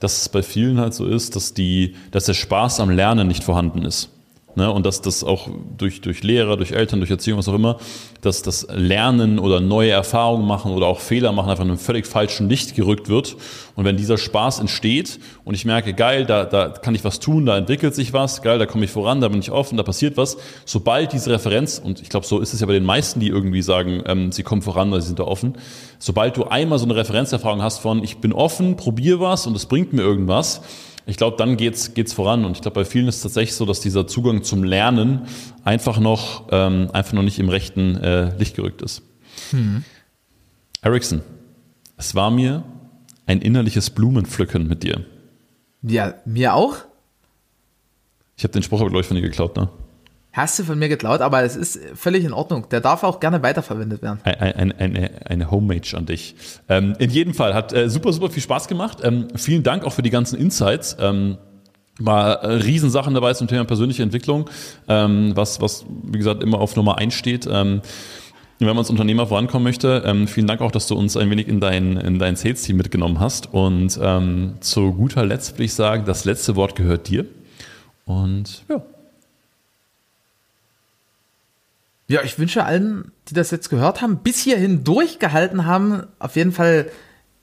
dass es bei vielen halt so ist, dass, die, dass der Spaß am Lernen nicht vorhanden ist. Ne, und dass das auch durch, durch Lehrer, durch Eltern, durch Erziehung, was auch immer, dass das Lernen oder neue Erfahrungen machen oder auch Fehler machen einfach in einem völlig falschen Licht gerückt wird. Und wenn dieser Spaß entsteht und ich merke, geil, da, da kann ich was tun, da entwickelt sich was, geil, da komme ich voran, da bin ich offen, da passiert was, sobald diese Referenz, und ich glaube, so ist es ja bei den meisten, die irgendwie sagen, ähm, sie kommen voran oder sie sind da offen, sobald du einmal so eine Referenzerfahrung hast von, ich bin offen, probiere was und es bringt mir irgendwas, ich glaube, dann geht's geht's voran. Und ich glaube, bei vielen ist es tatsächlich so, dass dieser Zugang zum Lernen einfach noch ähm, einfach noch nicht im rechten äh, Licht gerückt ist. Hm. Ericsson, es war mir ein innerliches Blumenpflücken mit dir. Ja, mir auch. Ich habe den Spruch aber, glaube ich, von dir geklaut, ne? Hast du von mir geklaut, aber es ist völlig in Ordnung. Der darf auch gerne weiterverwendet werden. Eine, eine, eine Homage an dich. Ähm, in jedem Fall hat äh, super, super viel Spaß gemacht. Ähm, vielen Dank auch für die ganzen Insights. Ähm, war äh, Riesensachen dabei zum Thema persönliche Entwicklung, ähm, was, was, wie gesagt, immer auf Nummer eins steht. Ähm, wenn man als Unternehmer vorankommen möchte, ähm, vielen Dank auch, dass du uns ein wenig in dein, in dein Sales-Team mitgenommen hast. Und ähm, zu guter Letzt würde ich sagen, das letzte Wort gehört dir. Und ja. Ja, ich wünsche allen, die das jetzt gehört haben, bis hierhin durchgehalten haben, auf jeden Fall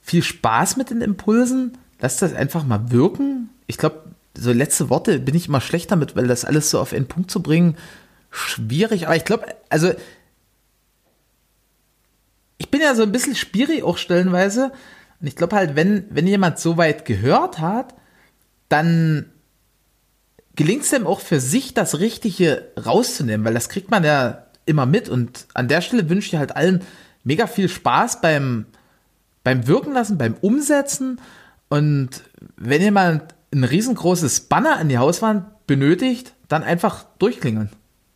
viel Spaß mit den Impulsen. Lasst das einfach mal wirken. Ich glaube, so letzte Worte bin ich immer schlecht damit, weil das alles so auf einen Punkt zu bringen, schwierig. Aber ich glaube, also ich bin ja so ein bisschen schwierig auch stellenweise. Und ich glaube halt, wenn, wenn jemand so weit gehört hat, dann gelingt es dem auch für sich, das Richtige rauszunehmen, weil das kriegt man ja immer mit. Und an der Stelle wünsche ich halt allen mega viel Spaß beim, beim Wirken lassen, beim Umsetzen. Und wenn jemand ein riesengroßes Banner an die Hauswand benötigt, dann einfach durchklingeln.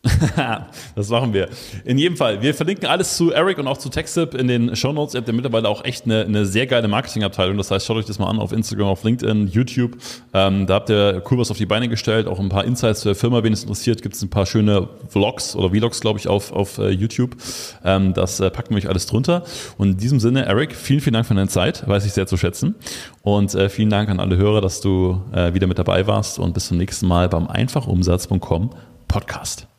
[LAUGHS] das machen wir. In jedem Fall, wir verlinken alles zu Eric und auch zu TechSip in den Show Notes. Ihr habt ja mittlerweile auch echt eine, eine sehr geile Marketingabteilung. Das heißt, schaut euch das mal an auf Instagram, auf LinkedIn, YouTube. Ähm, da habt ihr cool was auf die Beine gestellt, auch ein paar Insights zur Firma, wen es interessiert. Gibt es ein paar schöne Vlogs oder Vlogs, glaube ich, auf, auf uh, YouTube. Ähm, das äh, packen wir euch alles drunter. Und in diesem Sinne, Eric, vielen, vielen Dank für deine Zeit. Weiß ich sehr zu schätzen. Und äh, vielen Dank an alle Hörer, dass du äh, wieder mit dabei warst. Und bis zum nächsten Mal beim einfachumsatz.com Podcast.